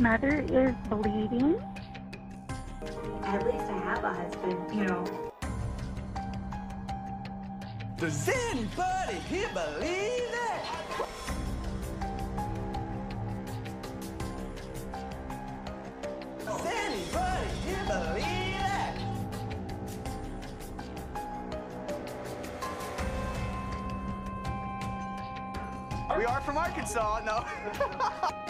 mother is bleeding. At least I have a husband, you know. Does anybody here believe that? Does anybody here believe that? We are from Arkansas, no.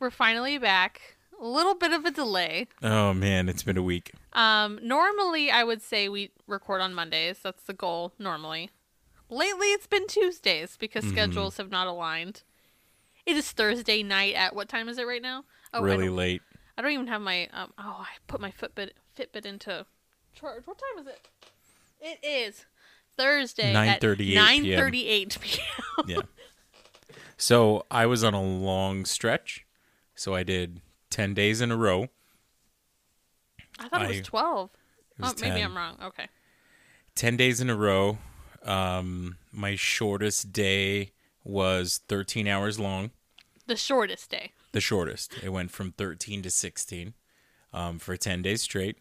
We're finally back. A little bit of a delay. Oh man, it's been a week. Um, normally I would say we record on Mondays. That's the goal normally. Lately it's been Tuesdays because Mm-hmm. schedules have not aligned. It is Thursday night at what time is it right now? Oh, really don't- late. I don't even have my um. Oh, I put my Fitbit Fitbit into charge. What time is it? It is Thursday at 9:38 p.m. nine thirty eight p.m. Yeah. So I was on a long stretch. So I did ten days in a row. I thought it was I- twelve. was oh, maybe I'm wrong. Okay. Ten days in a row. Um, my shortest day was thirteen hours long. The shortest day. The shortest. It went from thirteen to sixteen. Um, for ten days straight.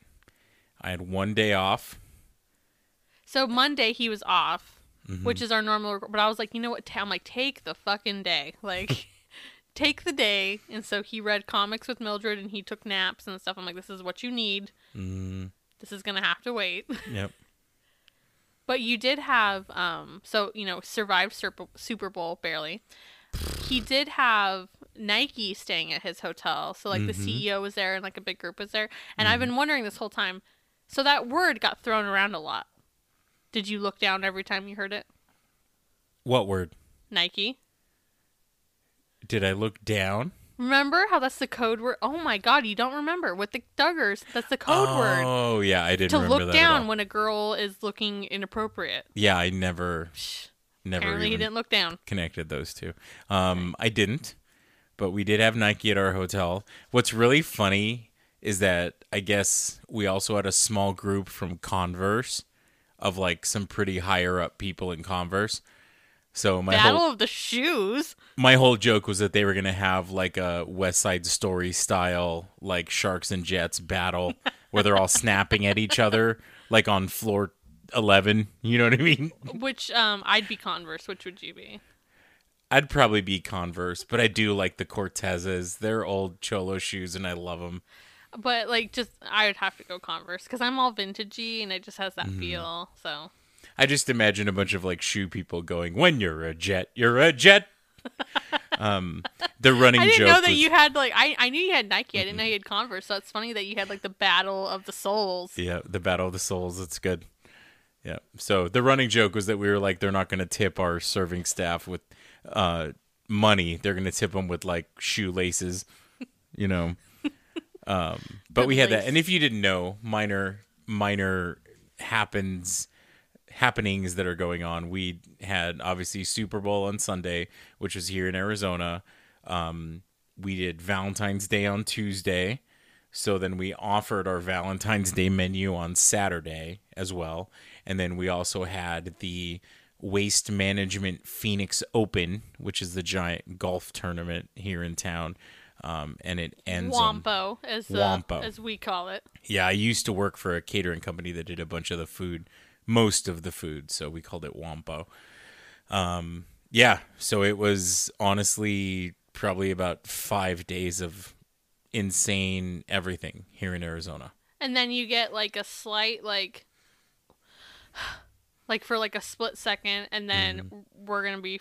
I had one day off. So Monday he was off, Mm-hmm. which is our normal. But I was like, you know what? I'm like, take the fucking day, like, take the day. And so he read comics with Mildred, and he took naps and stuff. I'm like, this is what you need. Mm, This is gonna have to wait. yep. but you did have, um, so you know, survived Super Super Bowl barely. He did have Nike staying at his hotel, so like the CEO was there and like a big group was there. And I've been wondering this whole time. So that word got thrown around a lot. Did you look down every time you heard it? What word? Nike. Did I look down? Remember how that's the code word? Oh my god, you don't remember with the Duggars? That's the code word Oh yeah, I didn't to remember look down when a girl is looking inappropriate. Yeah, I never, never Apparently, he didn't look down. connected those two. Um, I didn't, but we did have Nike at our hotel. What's really funny is that I guess we also had a small group from Converse of like some pretty higher up people in Converse. So my Battle whole of the shoes. my whole joke was that they were gonna have like a West Side Story style like sharks and jets battle where they're all snapping at each other like on floor eleven. You know what I mean? Which um, I'd be Converse. Which would you be? I'd probably be Converse, but I do like the Cortezes. They're old cholo shoes, and I love them. But like, just I would have to go Converse because I'm all vintagey and it just has that Mm-hmm. feel. So I just imagine a bunch of like shoe people going, "When you're a jet, you're a jet." um, the running I didn't joke know that was- you had like I I knew you had Nike. I didn't know you had Converse. So it's funny that you had like the battle of the souls. Yeah, the Battle of the Souls. It's good. Yeah. So the running joke was that we were like, they're not going to tip our serving staff with uh, money. They're going to tip them with like shoelaces, you know. Um, but Good we had that. And if you didn't know, minor minor happens happenings that are going on. We had obviously Super Bowl on Sunday, which was here in Arizona. Um, we did Valentine's Day on Tuesday. So then we offered our Valentine's Day menu on Saturday as well. And then we also had the Waste Management Phoenix Open, which is the giant golf tournament here in town. Um, and it ends on Wampo, as uh, as we call it. yeah, I used to work for a catering company that did a bunch of the food, most of the food, so we called it Wampo. Um, yeah, so it was honestly probably about five days of insane everything here in Arizona. And then you get like a slight like like for like a split second and then Mm-hmm. we're going to be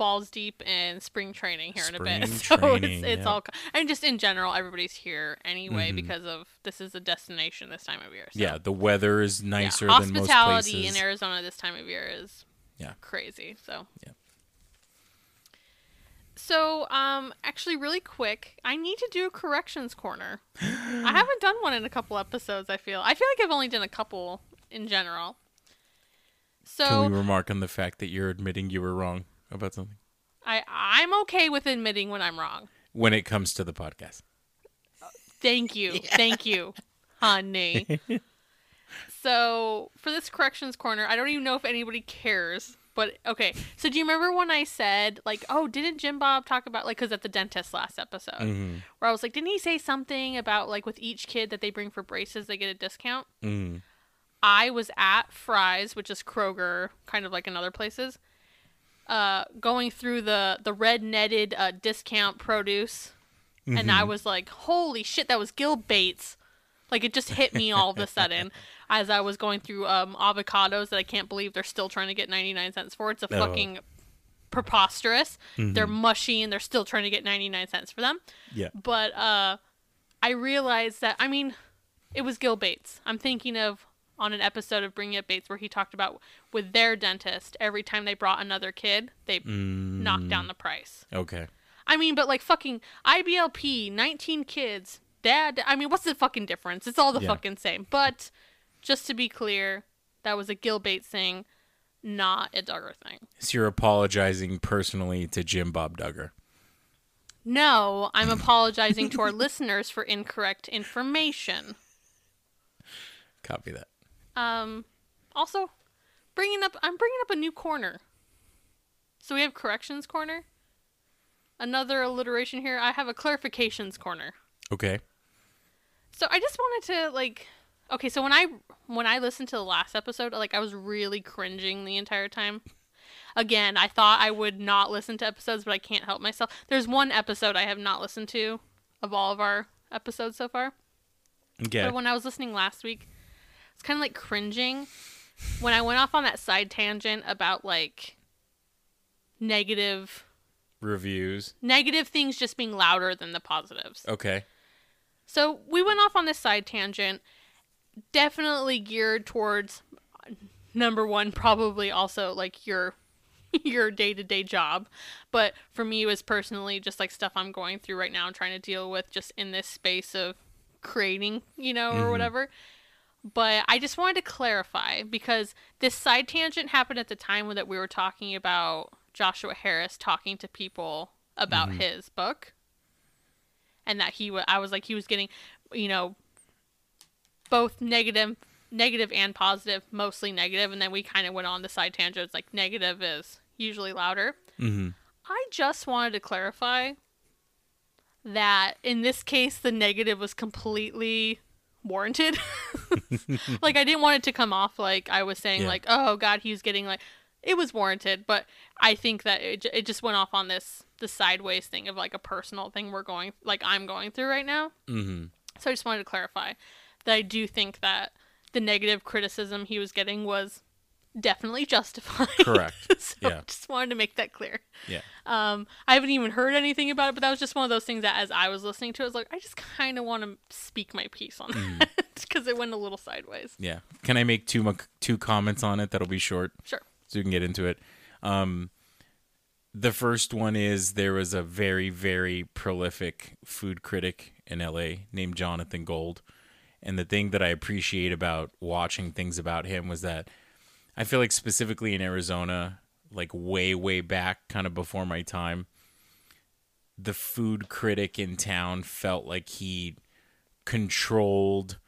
balls deep in spring training here in a bit. So training, it's it's yeah. Mm-hmm. all and just in general everybody's here anyway because of this is a destination this time of year. So. Yeah, the weather is Yeah, nicer than most places. Hospitality in Arizona this time of year is Yeah. crazy. So Yeah. So, um, actually, really quick, I need to do a corrections corner. I haven't done one in a couple episodes. I feel. I feel like I've only done a couple in general. So Can we remark on the fact that you're admitting you were wrong about something I I'm okay with admitting when I'm wrong. when it comes to the podcast? Thank you, thank you, honey. So for this corrections corner, I don't even know if anybody cares. But okay, so do you remember when I said like, oh, didn't Jim Bob talk about like, because at the dentist last episode, Mm-hmm. where I was like, didn't he say something about like with each kid that they bring for braces, they get a discount? Mm-hmm. I was at Fry's, which is Kroger, kind of like in other places, uh, going through the the red netted uh, discount produce, and I was like, "Holy shit, that was Gil Bates!" Like it just hit me all of a sudden as I was going through um, avocados that I can't believe they're still trying to get ninety nine cents for. It's a Oh. fucking preposterous. They're mushy and they're still trying to get ninety nine cents for them Yeah. but uh i realized that i mean it was gil bates i'm thinking of on an episode of bringing up bates where he talked about with their dentist every time they brought another kid they knocked down the price Okay. i mean but like fucking iblp 19 kids dad i mean what's the fucking difference it's all the Yeah. fucking same but just to be clear that was a gil bates thing not a duggar thing So you're apologizing personally to Jim Bob Duggar. no i'm apologizing to our listeners for incorrect information Copy that. Um, also, bringing up, I'm bringing up a new corner. So we have corrections corner. Another alliteration here. I have a clarifications corner. Okay. So I just wanted to like, okay. So when I when I listened to the last episode, like I was really cringing the entire time. Again, I thought I would not listen to episodes, but I can't help myself. There's one episode I have not listened to of all of our episodes so far. Okay. But when I was listening last week, it's kind of like cringing when I went off on that side tangent about like negative Reviews. negative things just being louder than the positives. Okay. So we went off on this side tangent, definitely geared towards number one, probably also like your your day to day job. But for me, it was personally just like stuff I'm going through right now and trying to deal with just in this space of creating, you know, or mm-hmm. whatever. But I just wanted to clarify because this side tangent happened at the time that we were talking about Joshua Harris talking to people about his book and that he was. I was like he was getting you know both negative negative and positive mostly negative and then we kind of went on the side tangent it's like negative is usually louder Mm-hmm. i just wanted to clarify that in this case the negative was completely warranted like i didn't want it to come off like i was saying Yeah. like oh god he was getting like it was warranted but i think that it, it just went off on this the sideways thing of like a personal thing we're going like i'm going through right now Mm-hmm. so I just wanted to clarify that I do think that the negative criticism he was getting was definitely justified. Correct. so Yeah. Just wanted to make that clear. Yeah. Um, I haven't even heard anything about it, but that was just one of those things that as I was listening to it, I was like, I just kind of want to speak my piece on Mm. that because it went a little sideways. Yeah. Can I make two two comments on it? That'll be short. Sure. so we can get into it. Um, the first one is there was a very, very prolific food critic in LA named Jonathan Gold. And the thing that I appreciate about watching things about him was that I feel like specifically in Arizona, like way, way back, kind of before my time, the food critic in town felt like he controlled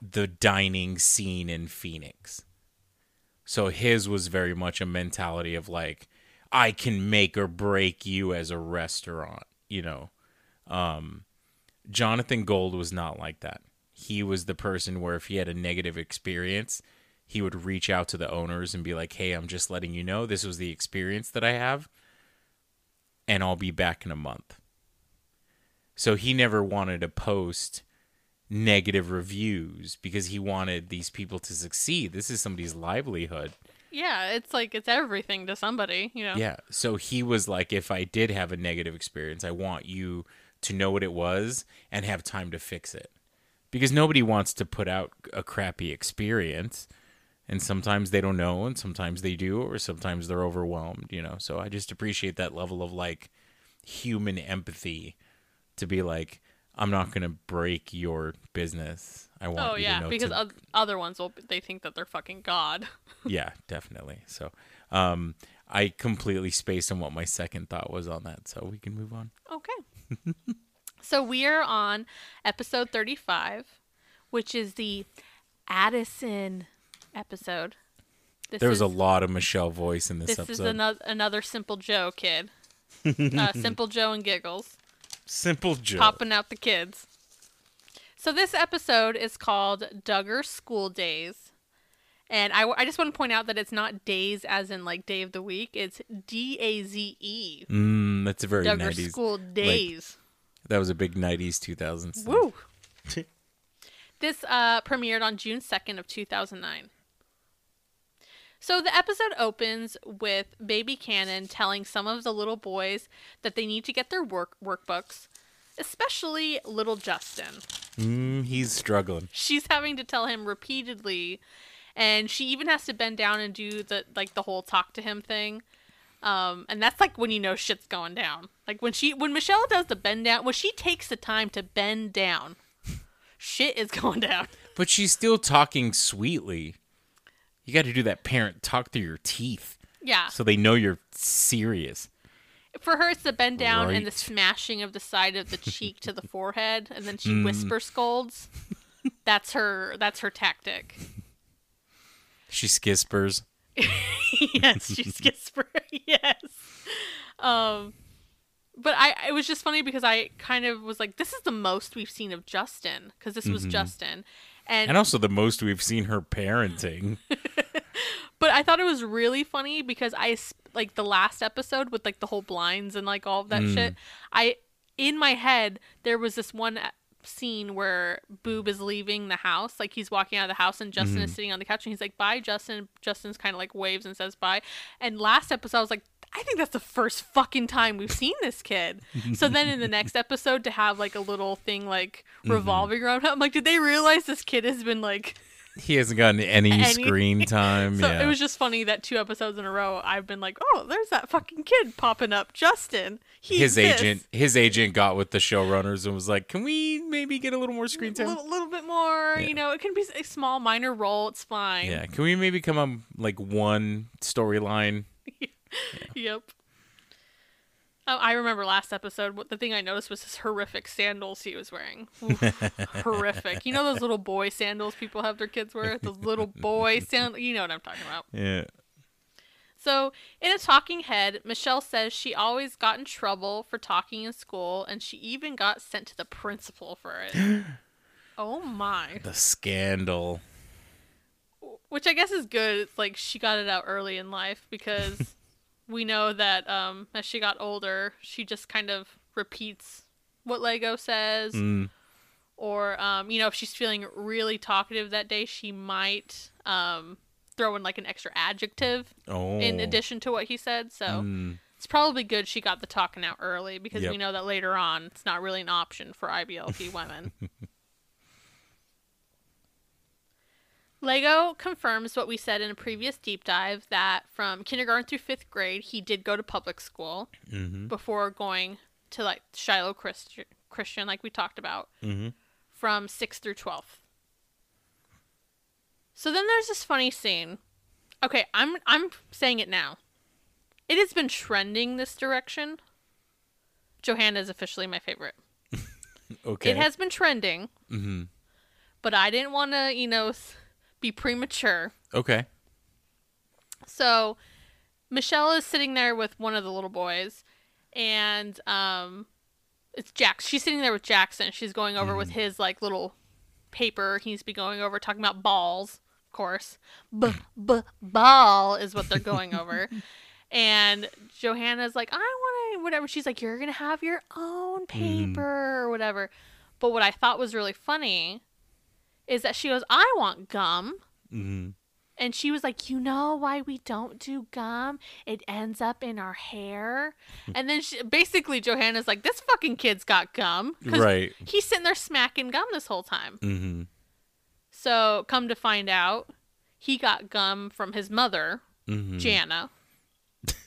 the dining scene in Phoenix. So his was very much a mentality of like, I can make or break you as a restaurant, you know. Um, Jonathan Gold was not like that. He was the person where if he had a negative experience, he would reach out to the owners and be like, "Hey, I'm just letting you know this was the experience that I have, and I'll be back in a month." So he never wanted to post negative reviews because he wanted these people to succeed. This is somebody's livelihood. Yeah, it's like it's everything to somebody, you know. Yeah. So he was like, if I did have a negative experience, I want you to know what it was and have time to fix it. Because nobody wants to put out a crappy experience. And sometimes they don't know, and sometimes they do, or sometimes they're overwhelmed, you know. So I just appreciate that level of like human empathy to be like, I'm not going to break your business. I want Oh you yeah, to know because to- other ones will they think that they're fucking god. yeah, definitely. So, um, I completely spaced on what my second thought was on that, so we can move on. Okay. so we are on episode 35, which is the Addison episode. This There was is, a lot of Michelle voice in this, This episode. is another another Simple Joe kid. uh, Simple Joe and Giggles Simple Joe. popping out the kids. So this episode is called Duggar School Days. And I, I just want to point out that it's not days as in like day of the week. It's D A Z E. Mm, that's a very Duggar 90s. School Days. That was a big 90s, 2000s. Woo! this uh, premiered on June 2nd of 2009. So the episode opens with Baby Cannon telling some of the little boys that they need to get their work workbooks, especially little Justin. Mm, he's struggling. She's having to tell him repeatedly and she even has to bend down and do the like the whole talk to him thing. Um, and that's like when you know shit's going down. Like when she when Michelle does the bend down, when she takes the time to bend down, shit is going down. But she's still talking sweetly. You got to do that parent talk through your teeth Yeah. so they know you're serious. For her, it's the bend down and the smashing of the side of the cheek to the forehead, and then she Mm. whisper scolds. That's her. That's her tactic. She skispers. yes, she Gisper. yes. Um, but I it was just funny because I kind of was like, this is the most we've seen of Justin because this was Justin, and, And also the most we've seen her parenting. but I thought it was really funny because I like the last episode with like the whole blinds and like all of that shit. I in my head there was this one uh, scene where Boob is leaving the house, like he's walking out of the house, and Justin is sitting on the couch, and he's like, "Bye, Justin." Justin's kind of like waves and says bye. And last episode, I was like. I think that's the first fucking time we've seen this kid. so then in the next episode to have like a little thing like mm-hmm. revolving around him, I'm like, did they realize this kid has been like He hasn't gotten any, Any- screen time. So yeah. it was just funny that two episodes in a row, I've been like, "Oh, there's that fucking kid popping up, Justin." His exists. agent his agent got with the showrunners and was like, "Can we maybe get a little more screen a time?" little, little bit more. You know, it can be a small, minor role. It's fine. Yeah, can we maybe come up like one storyline? Yep. Oh, I remember last episode. The thing I noticed was his horrific sandals he was wearing. Horrific. You know those little boy sandals people have their kids wear? Those little boy sandals. You know what I'm talking about. Yeah. So, in a talking head, Michelle says she always got in trouble for talking in school, and she even got sent to the principal for it. oh my. The scandal. Which I guess is good. It's like she got it out early in life because we know that um, as she got older, she just kind of repeats what Lego says. Mm. Or, um, you know, if she's feeling really talkative that day, she might um, throw in like an extra adjective Oh. in addition to what he said. So Mm. it's probably good she got the talking out early because Yep. we know that later on it's not really an option for IBLP women. Lego confirms what we said in a previous deep dive that from kindergarten through fifth grade, he did go to public school Mhm. before going to like Shiloh Christ- Christian, like we talked about, Mhm. from sixth through 12th. So then there's this funny scene. Okay, I'm I'm saying it now. It has been trending this direction. Johanna is officially my favorite. Okay. It has been trending, Mhm. but I didn't want to, you know, s- be premature. Okay. So Michelle is sitting there with one of the little boys, and um, it's Jax. She's sitting there with Jackson. She's going over with his like little paper. He's be going over talking about balls, of course. B b ball is what they're going over. And Johanna's like, I want to whatever. She's like, you're gonna have your own paper or whatever. But what I thought was really funny is that she goes, I want gum. Mhm. And she was like, You know why we don't do gum? It ends up in our hair. and then she, basically, Johanna's like, This fucking kid's got gum. Right. He's sitting there smacking gum this whole time. Mhm. So, come to find out, he got gum from his mother, Mhm. Jana,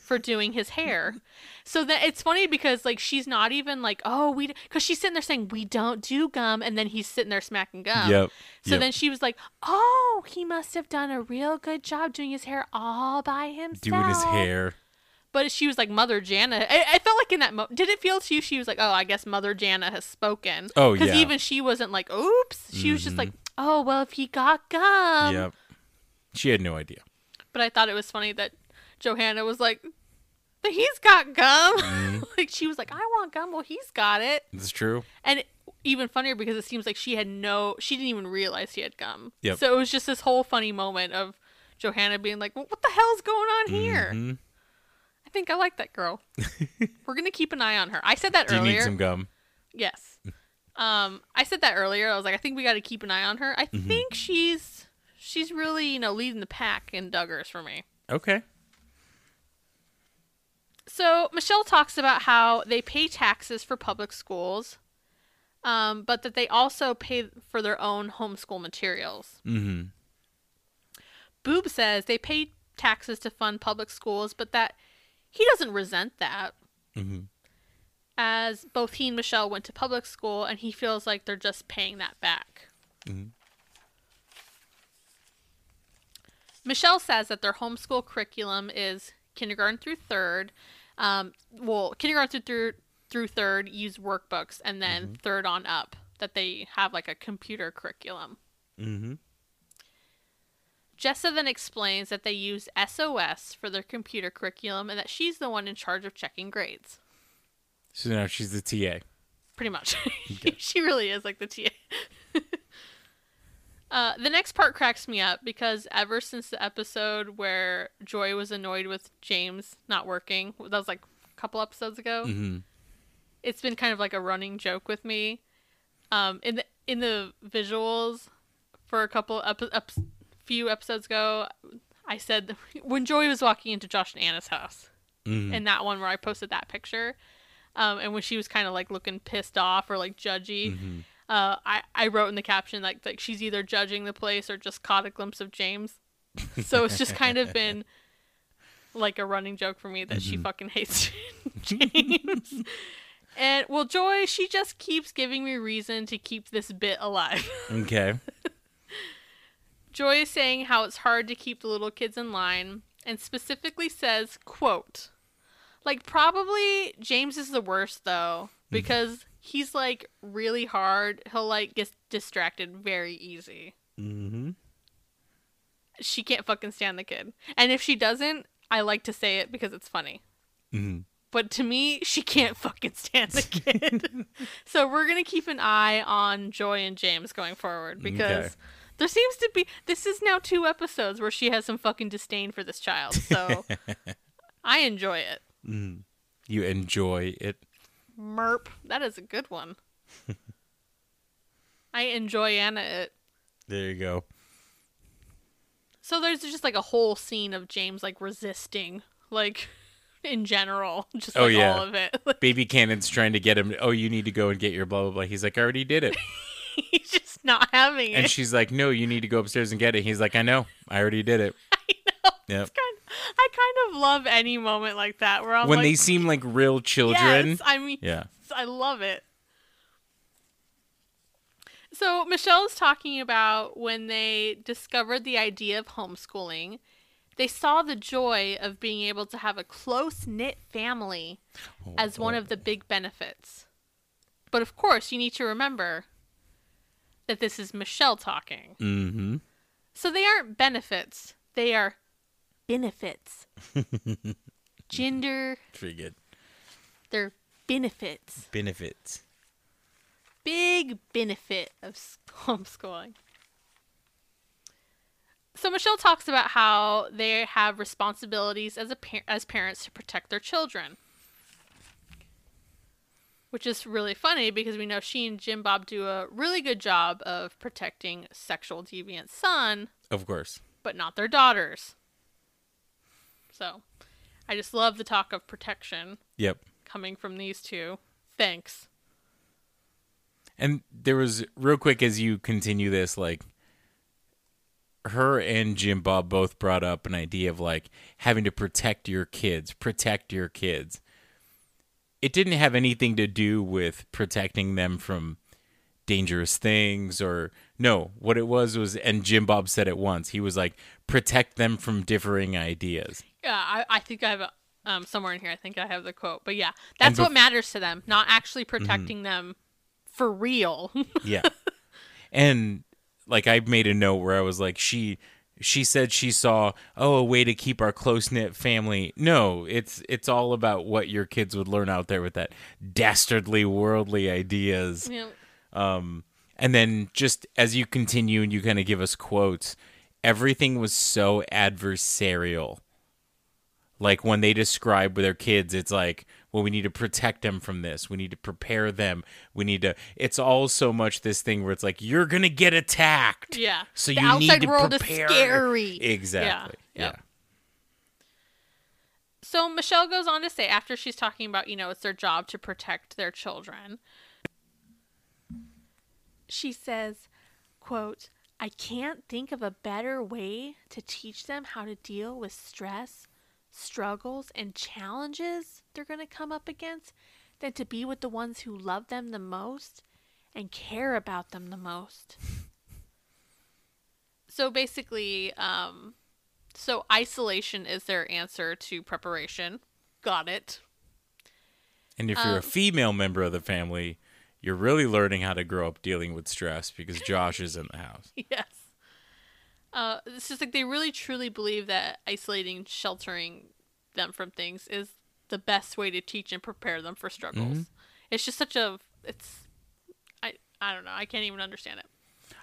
for doing his hair. So that it's funny because like she's not even like, oh, we because she's sitting there saying we don't do gum, and then he's sitting there smacking gum. Yep. So Yep. then she was like, "Oh, he must have done a real good job doing his hair all by himself." doing his hair. But she was like, "Mother Jana." I, I felt like in that mo- did it feel to you? She was like, "Oh, I guess Mother Jana has spoken." Oh, because yeah. Mm-hmm. even she wasn't like, "Oops." She was just like, oh well, if he got gum. yep. She had no idea. But I thought it was funny that Johanna was like, "But he's got gum." Mm-hmm. like she was like, "I want gum." Well, he's got it. It's true. And even funnier because it seems like she had no, she didn't even realize he had gum. Yep. So it was just this whole funny moment of Johanna being like, well, "What the hell's going on here?" Mhm. I think I like that girl. We're gonna keep an eye on her. I said that Do you earlier. need some gum? Yes. Um, I said that earlier. I was like, I think we got to keep an eye on her. I Mm-hmm. think she's she's really you know leading the pack in Duggars for me. Okay. So Michelle talks about how they pay taxes for public schools, um, but that they also pay for their own homeschool materials. Mm-hmm. Boob says they pay taxes to fund public schools, but that he doesn't resent that. Mhm. As both he and Michelle went to public school, and he feels like they're just paying that back. Mhm. Michelle says that their homeschool curriculum is kindergarten through third. Um, well, kindergarten through through third use workbooks, and then third on up that they have like a computer curriculum. Mm-hmm. Jessa then explains that they use SOS for their computer curriculum and that she's the one in charge of checking grades. So now she's the TA. Pretty much. she really is like the TA. uh, the next part cracks me up because ever since the episode where Joy was annoyed with James not working, that was like a couple episodes ago, Mm-hmm. it's been kind of like a running joke with me. Um, in the in the visuals for a couple epi- ep- few episodes ago, I said when Joy was walking into Josh and Anna's house, Mhm. in that one where I posted that picture, um, and when she was kind of like looking pissed off or like judgy, Mm-hmm. Uh, I I wrote in the caption like like she's either judging the place or just caught a glimpse of James. So it's just kind of been like a running joke for me that she fucking hates James. And well, Joy, she just keeps giving me reason to keep this bit alive. Okay. Joy is saying how it's hard to keep the little kids in line and specifically says, quote, like probably James is the worst though because he's like really hard. He'll like get distracted very easy. Mm-hmm. She can't fucking stand the kid. And if she doesn't, I like to say it because it's funny. Mm-hmm. But to me, she can't fucking stand the kid. so we're gonna keep an eye on Joy and James going forward because Okay. there seems to be this is now two episodes where she has some fucking disdain for this child. So I enjoy it. You enjoy it. Merp. That is a good one. I enjoy Anna it. There you go. So there's just like a whole scene of James like resisting, like in general, just Oh, yeah. all of it. Baby Cannon's trying to get him. Oh, you need to go and get your blah blah blah. He's like, I already did it. He's just not having it. And she's like, No, you need to go upstairs and get it. He's like, I know. I already did it. I know. Yep. It's kind I kind of love any moment like that where I'm When like, they seem like real children. Yes, I mean, Yeah. I love it. So Michelle is talking about when they discovered the idea of homeschooling, they saw the joy of being able to have a close knit family as one of the big benefits. But of course, you need to remember that this is Michelle talking. Mm-hmm. So they aren't benefits, they are benefits. Gender, Pretty good. they're benefits. Benefits. big benefit of homeschooling. So Michelle talks about how they have responsibilities as a par- as parents to protect their children. Which is really funny because we know she and Jim Bob do a really good job of protecting sexual deviant son, Of course. but not their daughters. So, I just love the talk of protection Yep. coming from these two. Thanks. And there was real quick as you continue this, like her and Jim Bob both brought up an idea of like having to protect your kids, protect your kids. It didn't have anything to do with protecting them from dangerous things or no, what it was was and Jim Bob said it once. He was like protect them from differing ideas. Yeah, I, I think I have a, um somewhere in here. I think I have the quote, but yeah, that's bef- what matters to them, not actually protecting them for real. Yeah. and like I made a note where I was like she she said she saw oh a way to keep our close knit family. No, it's it's all about what your kids would learn out there with that dastardly worldly ideas. Um, and then just as you continue and you kind of give us quotes, everything was so adversarial. Like when they describe with their kids, it's like, well, we need to protect them from this. We need to prepare them. We need to. It's all so much this thing where it's like you're gonna get attacked. Yeah. So The you outside need to world is prepare. scary. Exactly. Yeah, Yeah. So Michelle goes on to say, after she's talking about, you know, it's their job to protect their children, she says, quote, I can't think of a better way to teach them how to deal with stress, struggles, and challenges they're going to come up against than to be with the ones who love them the most and care about them the most. so basically, um, so isolation is their answer to preparation. Got it. And if you're Um, a female member of the family, you're really learning how to grow up dealing with stress because Josh is in the house. yes. Uh, it's just like they really truly believe that isolating, sheltering them from things is the best way to teach and prepare them for struggles. It's just such a it's I I don't know. I can't even understand it.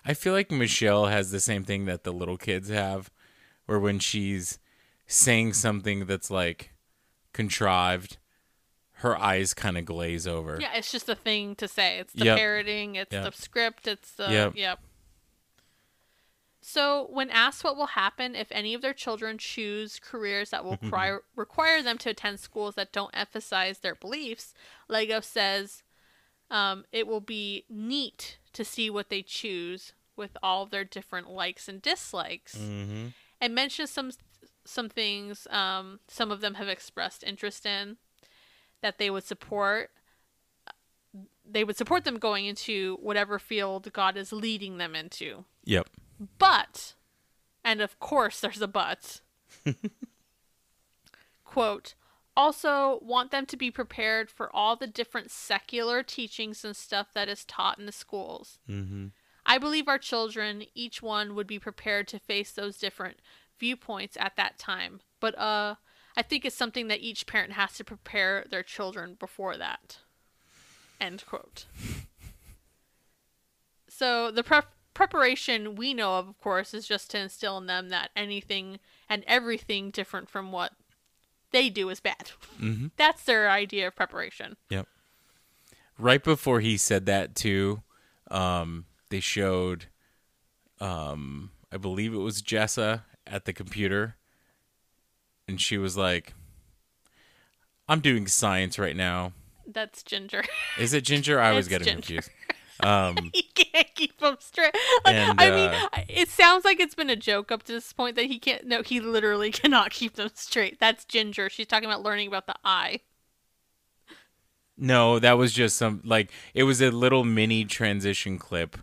I feel like Michelle has the same thing that the little kids have, where when she's saying something that's like contrived, her eyes kind of glaze over. Yeah, it's just a thing to say. It's the Yep. parroting, it's Yep. the script, it's the Yep. yep. So, when asked what will happen if any of their children choose careers that will cri- require them to attend schools that don't emphasize their beliefs, Lego says um, it will be neat to see what they choose with all of their different likes and dislikes, Mm-hmm. and mentions some some things um, some of them have expressed interest in that they would support they would support them going into whatever field God is leading them into. Yep. But, and of course there's a but, quote, also want them to be prepared for all the different secular teachings and stuff that is taught in the schools. Mm-hmm. I believe our children, each one would be prepared to face those different viewpoints at that time. But uh I think it's something that each parent has to prepare their children before that. End quote. So the prep preparation we know of, of course, is just to instill in them that anything and everything different from what they do is bad. Mhm. That's their idea of preparation. Yep. Right before he said that too, um, they showed, um, I believe it was Jessa at the computer, and she was like, "I'm doing science right now." That's Ginger. Is it Ginger? I always get confused. Um, he can't keep them straight. Like, And, I mean, uh, it sounds like it's been a joke up to this point that he can't. No, he literally cannot keep them straight. That's Ginger. She's talking about learning about the eye. no, that was just some like it was a little mini transition clip,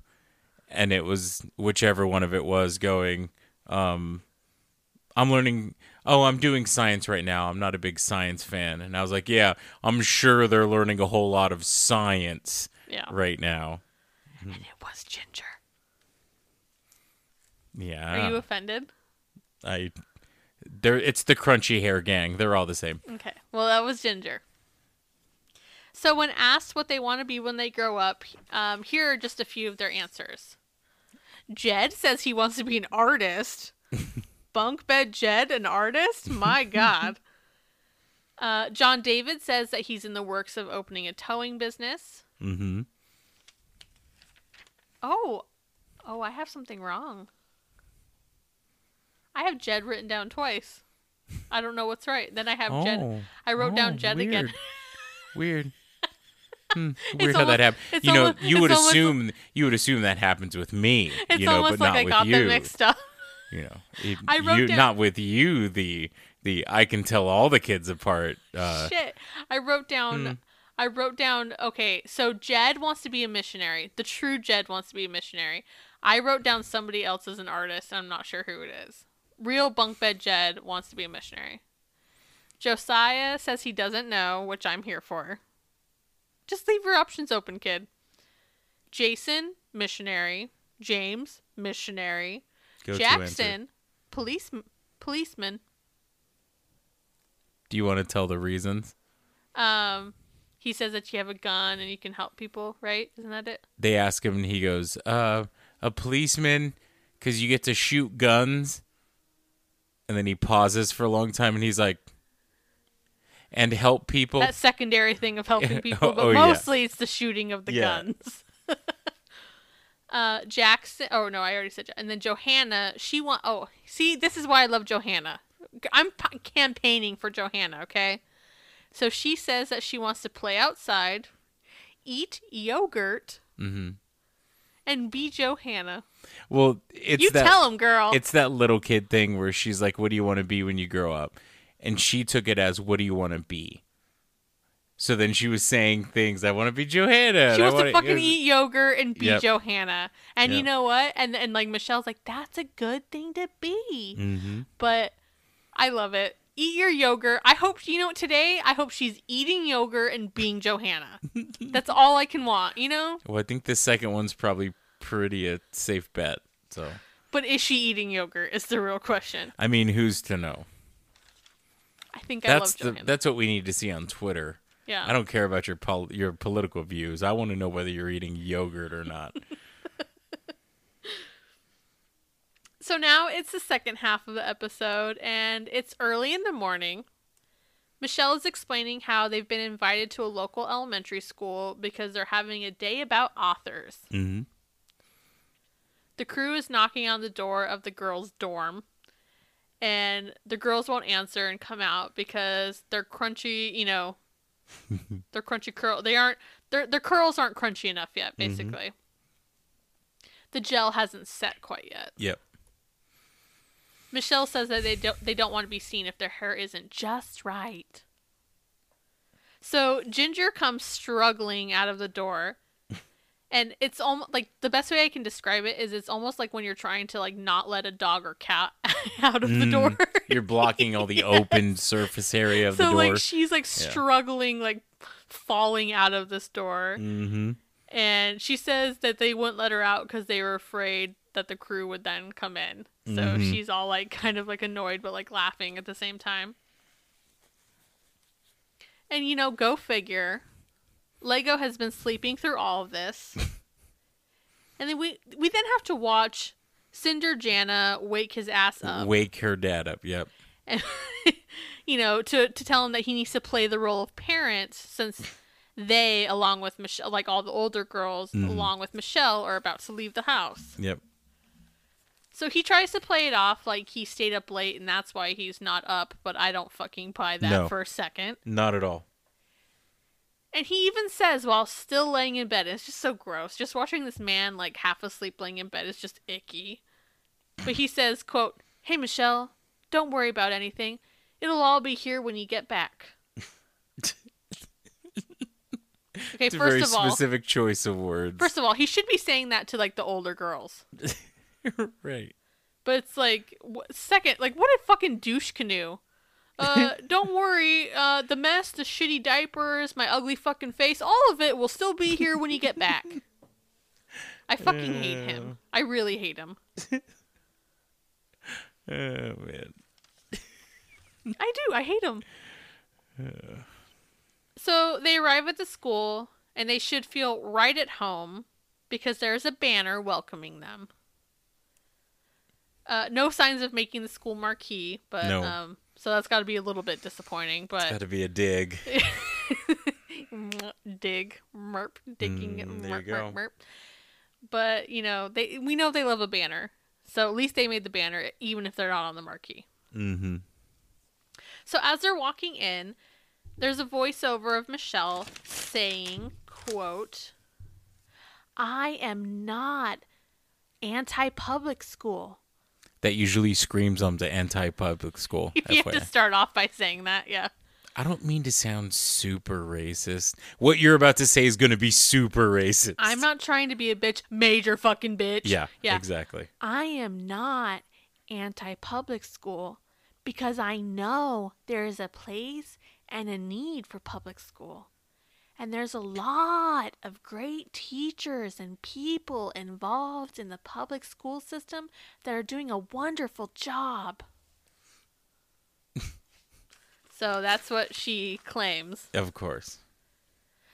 and it was whichever one of it was going. Um, I'm learning. Oh, I'm doing science right now. I'm not a big science fan, and I was like, yeah, I'm sure they're learning a whole lot of science Yeah, right now. and it was Ginger. Yeah, Are you offended? I. There, it's the crunchy hair gang. They're all the same. Okay. Well, that was Ginger. So, when asked what they want to be when they grow up, um, here are just a few of their answers. Jed says he wants to be an artist. Bunk bed Jed, an artist? My God. Uh, John David says that he's in the works of opening a towing business. Mm-hmm. Oh, oh, I have something wrong. I have Jed written down twice. I don't know what's right. Then I have Oh. Jed. I wrote down Jed again. Weird. Hmm. Weird how almost- that happened. You know, almost- you it's would almost- assume you would assume that happens with me. It's you know, almost but like not I with got you. them mixed up. You know, it- I wrote you, down- not with you. The the I can tell all the kids apart. Uh, Shit. I wrote down Hmm. I wrote down okay, so Jed wants to be a missionary. The true Jed wants to be a missionary. I wrote down somebody else as an artist, I'm not sure who it is. Real bunk bed Jed wants to be a missionary. Josiah says he doesn't know, which I'm here for. Just leave your options open, kid. Jason, missionary. James, missionary. Go. Jackson, police policeman. Do you want to tell the reasons? Um, he says that you have a gun and you can help people, right? Isn't that it? They ask him, and he goes, "Uh, a policeman, because you get to shoot guns." And then he pauses for a long time, and he's like, "And help people." That secondary thing of helping people, Oh, but oh, yeah. mostly it's the shooting of the Yeah. guns. uh, Jackson. Oh no, I already said. And then Johanna. She want. Oh, see, this is why I love Johanna. I'm p- campaigning for Johanna. Okay, so she says that she wants to play outside, eat yogurt, Mhm. and be Johanna. Well, it's you that. tell him, girl. It's that little kid thing where she's like, "What do you want to be when you grow up?" And she took it as, "What do you want to be?" So then she was saying things. I want to be Johanna. She wants to wanna-" fucking was- eat yogurt and be Yep. Johanna. And you know what? And and like Michelle's like, that's a good thing to be. Mhm. But I love it. Eat your yogurt. I hope you know today. I hope she's eating yogurt and being Johanna. that's all I can want, you know. Well, I think the second one's probably pretty a safe bet. So, But is she eating yogurt? Is the real question. I mean, who's to know? I think I That's love the that's what we need to see on Twitter. yeah. I don't care about your pol- your political views. I want to know whether you're eating yogurt or not. So now it's the second half of the episode, and it's early in the morning. Michelle is explaining how they've been invited to a local elementary school because they're having a day about authors. mm-hmm. The crew is knocking on the door of the girls' dorm, and the girls won't answer and come out because they're crunchy, you know, they're crunchy curl. They aren't their their curls aren't crunchy enough yet. Basically, the gel hasn't set quite yet. Yep. Michelle says that they don't they don't want to be seen if their hair isn't just right. So Ginger comes struggling out of the door. And it's almost like the best way I can describe it is it's almost like when you're trying to like not let a dog or cat out of the Mm, door. You're blocking all the open surface area of the door. so like she's like struggling like falling out of this door. mm-hmm. and she says that they wouldn't let her out because they were afraid that the crew would then come in. So Mhm. she's all like kind of like annoyed but like laughing at the same time. And you know, go figure. Lego has been sleeping through all of this. and then we we then have to watch Cinder Jana wake his ass up. Wake her dad up. Yep. and you know to to tell him that he needs to play the role of parent since they along with Michelle like all the older girls along with Michelle are about to leave the house. Yep. So he tries to play it off like he stayed up late and that's why he's not up, but I don't fucking buy that No. for a second. Not at all. And he even says while still laying in bed, it's just so gross. Just watching this man like half asleep laying in bed is just icky. But he says, quote, Hey Michelle, don't worry about anything. It'll all be here when you get back. okay, It's a first very of all specific choice of words. first of all, he should be saying that to like the older girls. right. But it's like second, like what a fucking douche canoe. Uh, don't worry. Uh, the mess, the shitty diapers, my ugly fucking face, all of it will still be here when you get back. I fucking hate him. I really hate him. Oh man. I do. I hate him. So they arrive at the school and they should feel right at home because there's a banner welcoming them. Uh, no signs of making the school marquee, but No. um, so that's got to be a little bit disappointing. But Got to be a dig. dig merp digging Mm, there merp, you merp, merp. But you know they we know they love a banner, so at least they made the banner even if they're not on the marquee. Mm-hmm. So as they're walking in, there's a voiceover of Michelle saying, quote, I am not anti-public school. That usually screams um, onto anti-public school. You have to start off by saying that, yeah. I don't mean to sound super racist. What you're about to say is going to be super racist. I'm not trying to be a bitch, major fucking bitch. Yeah, Yeah. exactly. I am not anti public school because I know there is a place and a need for public school. And there's a lot of great teachers and people involved in the public school system that are doing a wonderful job. so that's what she claims. Of course.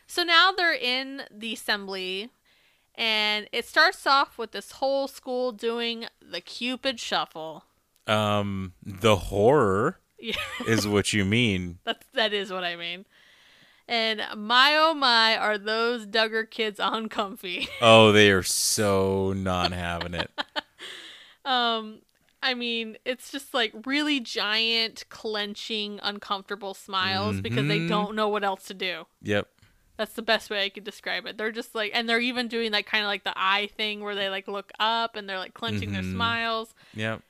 So now they're in the assembly, and it starts off with this whole school doing the Cupid shuffle. Um, the horror Yeah, is what you mean. that's that is what I mean. And my oh my, are those Duggar kids uncomfy? Oh, they are so not having it. Um, I mean, it's just like really giant, clenching, uncomfortable smiles because they Mhm. don't know what else to do. Yep. That's the best way I could describe it. They're just like, and they're even doing like kind of like the eye thing where they like look up and they're like clenching their Mhm. smiles. Yep.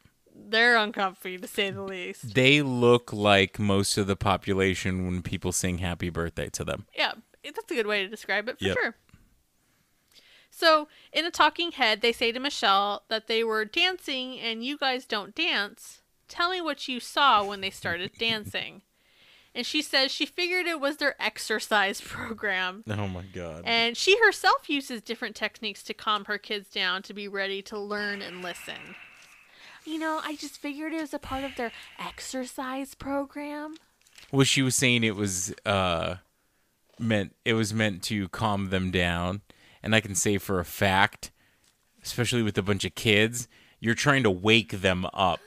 They're uncomfy to say the least. They look like most of the population when people sing happy birthday to them. Yeah, that's a good way to describe it for Yep. sure. So, in a talking head, they say to Michelle that they were dancing and you guys don't dance. Tell me what you saw when they started dancing. And she says she figured it was their exercise program. Oh my god. And she herself uses different techniques to calm her kids down to be ready to learn and listen. You know, I just figured it was a part of their exercise program. Well, she was saying it was uh meant it was meant to calm them down, and I can say for a fact, especially with a bunch of kids, you're trying to wake them up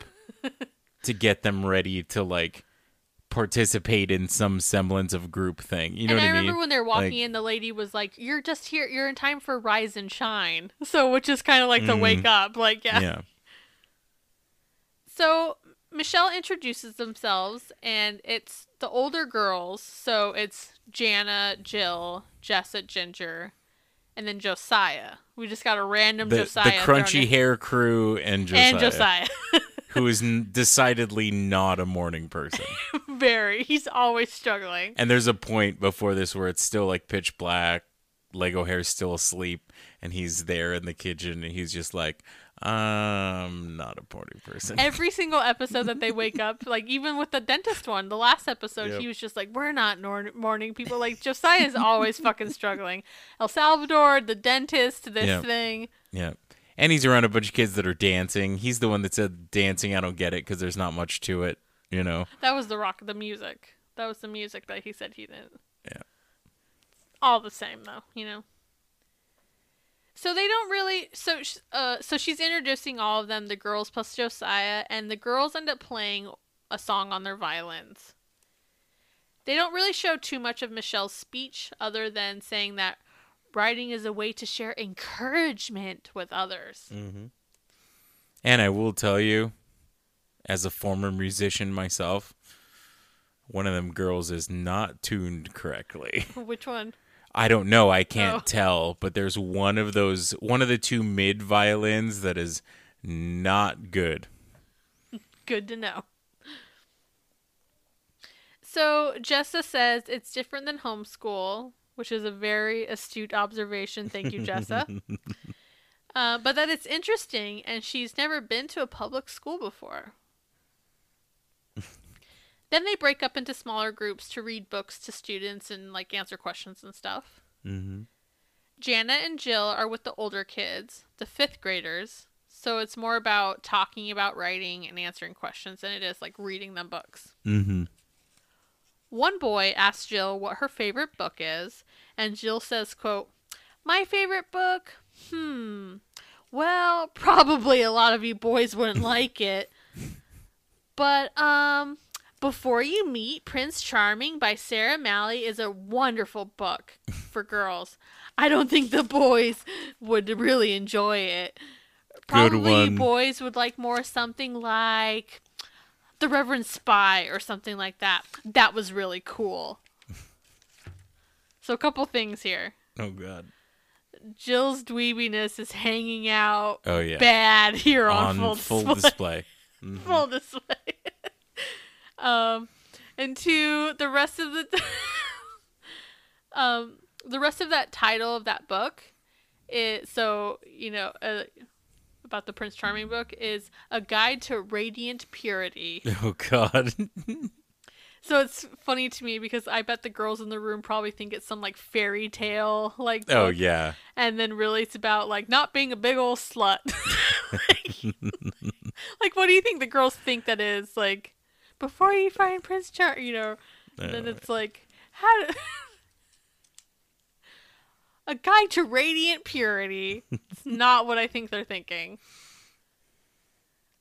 to get them ready to like participate in some semblance of group thing. You know and what I I remember mean? when they were walking Like- in, the lady was like, "You're just here. You're in time for rise and shine." So, which is kind of like the wake up, like yeah. Mm. yeah. So Michelle introduces themselves, and it's the older girls. So it's Jana, Jill, Jessa, Ginger, and then Josiah. We just got a random The, Josiah. the crunchy hair crew and Josiah, and Josiah. who is n- decidedly not a morning person. Very. He's always struggling. And there's a point before this where it's still like pitch black, Lego hair's still asleep, and he's there in the kitchen, and he's just like, "I'm not a party person." Every single episode that they wake up, like even with the dentist one, the last episode, Yep. he was just like, "We're not nor- morning people." Like Josiah is always fucking struggling. El Salvador, the dentist, this Yep. thing. yeah, and he's around a bunch of kids that are dancing. He's the one that said dancing. I don't get it because there's not much to it, you know. That was the rock, the music. That was the music that he said he didn't. Yeah. All the same, though, you know. So they don't really. So, uh, so she's introducing all of them, the girls plus Josiah, and the girls end up playing a song on their violins. They don't really show too much of Michelle's speech, other than saying that writing is a way to share encouragement with others. Mm-hmm. And I will tell you, as a former musician myself, one of them girls is not tuned correctly. Which one? I don't know. I can't Oh. tell, but there's one of those, one of the two mid violins that is not good. Good to know. So Jessa says it's different than homeschool, which is a very astute observation. Thank you, Jessa. uh, but that it's interesting, and she's never been to a public school before. Then they break up into smaller groups to read books to students and like answer questions and stuff. Mm-hmm. Jana and Jill are with the older kids, the fifth graders. So it's more about talking about writing and answering questions than it is like reading them books. Mm-hmm. One boy asks Jill what her favorite book is, and Jill says, quote, My favorite book? Hmm. Well, probably a lot of you boys wouldn't like it. But um Before You Meet Prince Charming by Sarah Mally is a wonderful book for girls. I don't think the boys would really enjoy it. Probably boys would like more something like The Reverend Spy or something like that. That was really cool. So a couple things here. Oh God. Jill's dweebiness is hanging out Oh yeah. bad here on, On full, full display. display. Mhm. full display. Um, and two, the rest of the um, the rest of that title of that book is so you know uh, about the Prince Charming book is a guide to radiant purity. Oh God. So it's funny to me because I bet the girls in the room probably think it's some like fairy tale like Oh book, yeah. and then really it's about like not being a big old slut. like, like, what do you think the girls think that is? Like before you find Prince Charles, you know, and then it's like how to a guide to radiant purity. It's not what I think they're thinking.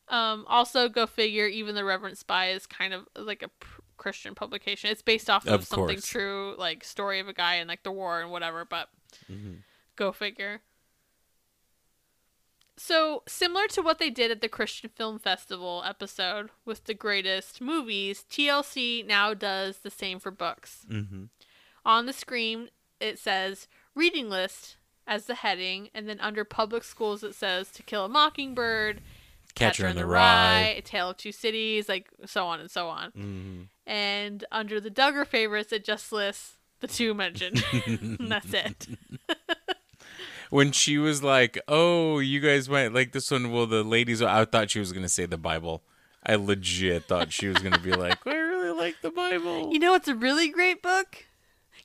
Um, also, go figure. Even the Reverend Spy is kind of like a pr- Christian publication. It's based off of, Of something true, like story of a guy in like the war and whatever. But go figure. So similar to what they did at the Christian Film Festival episode with the greatest movies, TLC now does the same for books. Mm-hmm. On the screen, it says reading list as the heading, and then under public schools, it says To Kill a Mockingbird, Catcher in the Rye. A Tale of Two Cities, like so on and so on. Mhm. And under the Duggar favorites, it just lists the two mentioned. that's it. When she was like, "Oh, you guys went like this one." Well, the ladies. I thought she was gonna say the Bible. I legit thought she was gonna be like, "I really like the Bible." You know it's a really great book?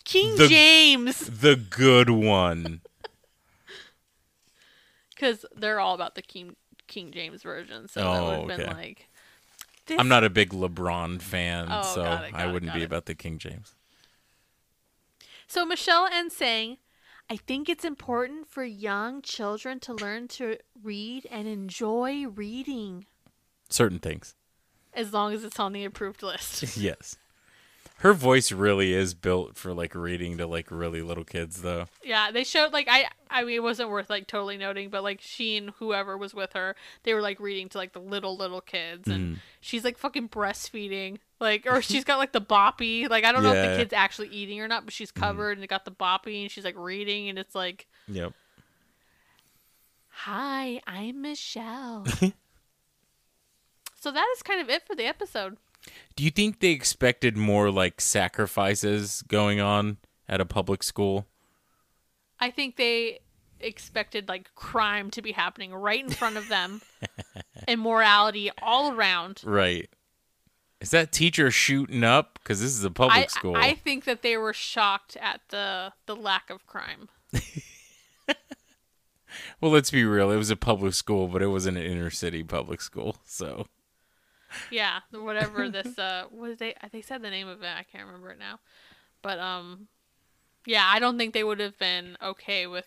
King The- James, The good one. because they're all about the King King James version. So that Oh, would have been like. This, I'm not a big LeBron fan, Oh, so got it, got I wouldn't got be it. about the King James. So Michelle ends saying, I think it's important for young children to learn to read and enjoy reading Certain things. as long as it's on the approved list. Yes. Her voice really is built for like reading to like really little kids though. yeah, they showed like I I mean it wasn't worth like totally noting, but like she and whoever was with her, they were like reading to like the little little kids and mm. she's like fucking breastfeeding. Like or she's got like the boppy. Like I don't know if the kid's actually eating or not, but she's mm. covered and it got the boppy and she's like reading and it's like Yep. Hi, I'm Michelle. so that is kind of it for the episode. Do you think they expected more like sacrifices going on at a public school? I think they expected like crime to be happening right in front of them and morality all around. Right. Is that teacher shooting up? Because this is a public I, school. I think that they were shocked at the the lack of crime. Well, let's be real. It was a public school, but it was an inner city public school. So Yeah, whatever this uh what did they they said the name of it, I can't remember it now. But um yeah, I don't think they would have been okay with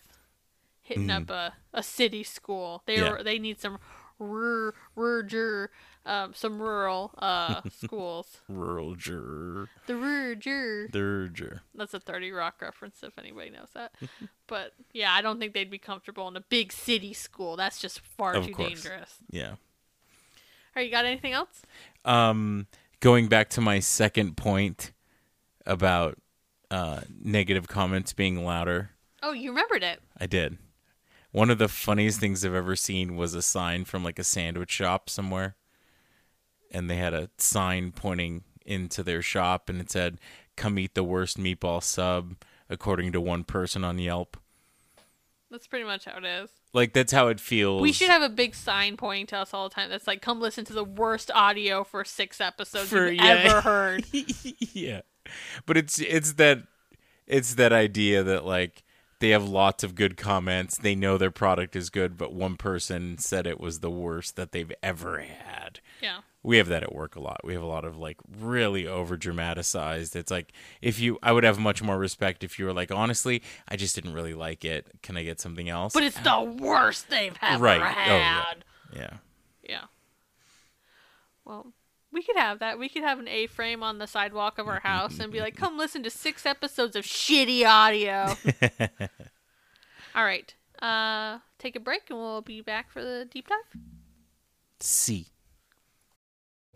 hitting up a, a city school. They. Yeah. were they need some rur, rur, um some rural uh schools. rural juror, The rur, juror. That's a 30 Rock reference if anybody knows that. but yeah, I don't think they'd be comfortable in a big city school. That's just far Of too course. dangerous. Yeah. Right, you got anything else? Um, going back to my second point about uh, negative comments being louder. Oh, you remembered it. I did. One of the funniest things I've ever seen was a sign from like a sandwich shop somewhere. And they had a sign pointing into their shop and it said, Come eat the worst meatball sub, according to one person on Yelp. That's pretty much how it is. Like, that's how it feels. We should have a big sign pointing to us all the time that's like, come listen to the worst audio for six episodes For- you've yeah. ever heard. yeah. But it's it's that it's that idea that like they have lots of good comments. They know their product is good, but one person said it was the worst that they've ever had. yeah. We have that at work a lot. We have a lot of like really over dramatized. It's like if you I would have much more respect if you were like, honestly, I just didn't really like it. Can I get something else? But it's the worst they've ever Right. Oh, yeah. had. yeah. yeah. Well, we could have that. We could have an A frame on the sidewalk of our house and be like, come listen to six episodes of shitty audio. All right. Uh, take a break and we'll be back for the deep dive. C.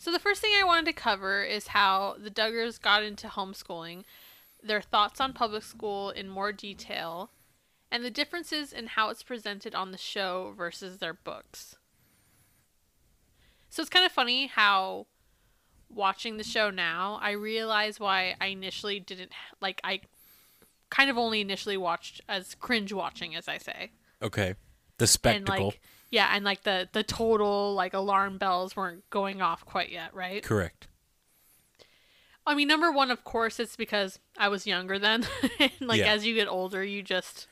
So the first thing I wanted to cover is how the Duggars got into homeschooling, their thoughts on public school in more detail, and the differences in how it's presented on the show versus their books. So it's kind of funny how watching the show now, I realize why I initially didn't like I kind of only initially watched as cringe watching as I say. Okay. The spectacle. And like yeah, and like the the total like alarm bells weren't going off quite yet, right? Correct. I mean, number one, of course, it's because I was younger then. like Yeah. as you get older, you just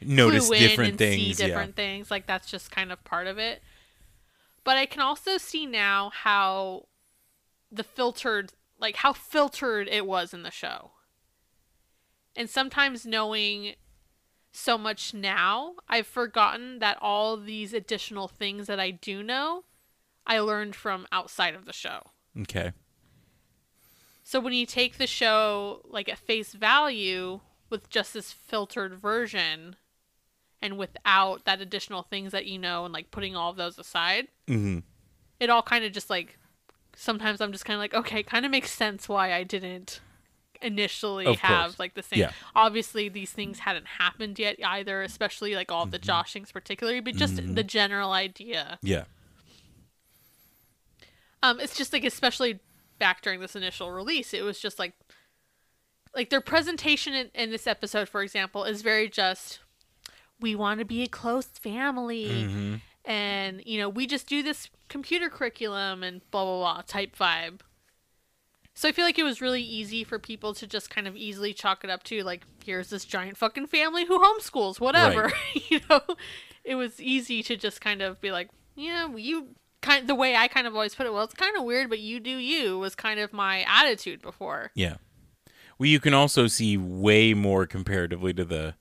Notice different things. see different things. Like that's just kind of part of it. But I can also see now how the filtered, like how filtered it was in the show. And sometimes knowing so much now, I've forgotten that all these additional things that I do know, I learned from outside of the show. Okay. So when you take the show like at face value with just this filtered version and without that additional things that you know and like putting all of those aside, Mm-hmm. it all kind of just like sometimes I'm just kind of like okay, kind of makes sense why I didn't initially Of have course. like the same. Yeah. Obviously, these things hadn't happened yet either, especially like all the Mm-hmm. joshings particularly, but just the general idea. Yeah. Um, it's just like especially back during this initial release, it was just like like their presentation in, in this episode, for example, is very just we want to be a close family Mm-hmm. and you know, we just do this computer curriculum and blah blah blah type vibe. So I feel like it was really easy for people to just kind of easily chalk it up to like here's this giant fucking family who homeschools, whatever. you know, it was easy to just kind of be like, yeah, well, you kind the way I kind of always put it. Well, it's kind of weird, but you do you was kind of my attitude before. Yeah. Well, you can also see way more comparatively to the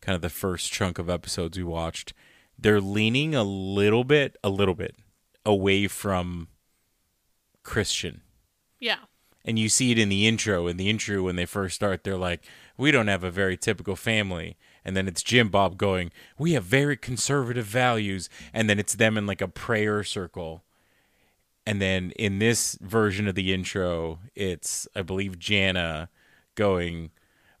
kind of the first chunk of episodes we watched. They're leaning a little bit, a little bit away from Christian. Yeah, And you see it in the intro. In the intro, when they first start, they're like, We don't have a very typical family. And then it's Jim Bob going, We have very conservative values. And then it's them in like a prayer circle. And then in this version of the intro, it's, I believe, Jana going,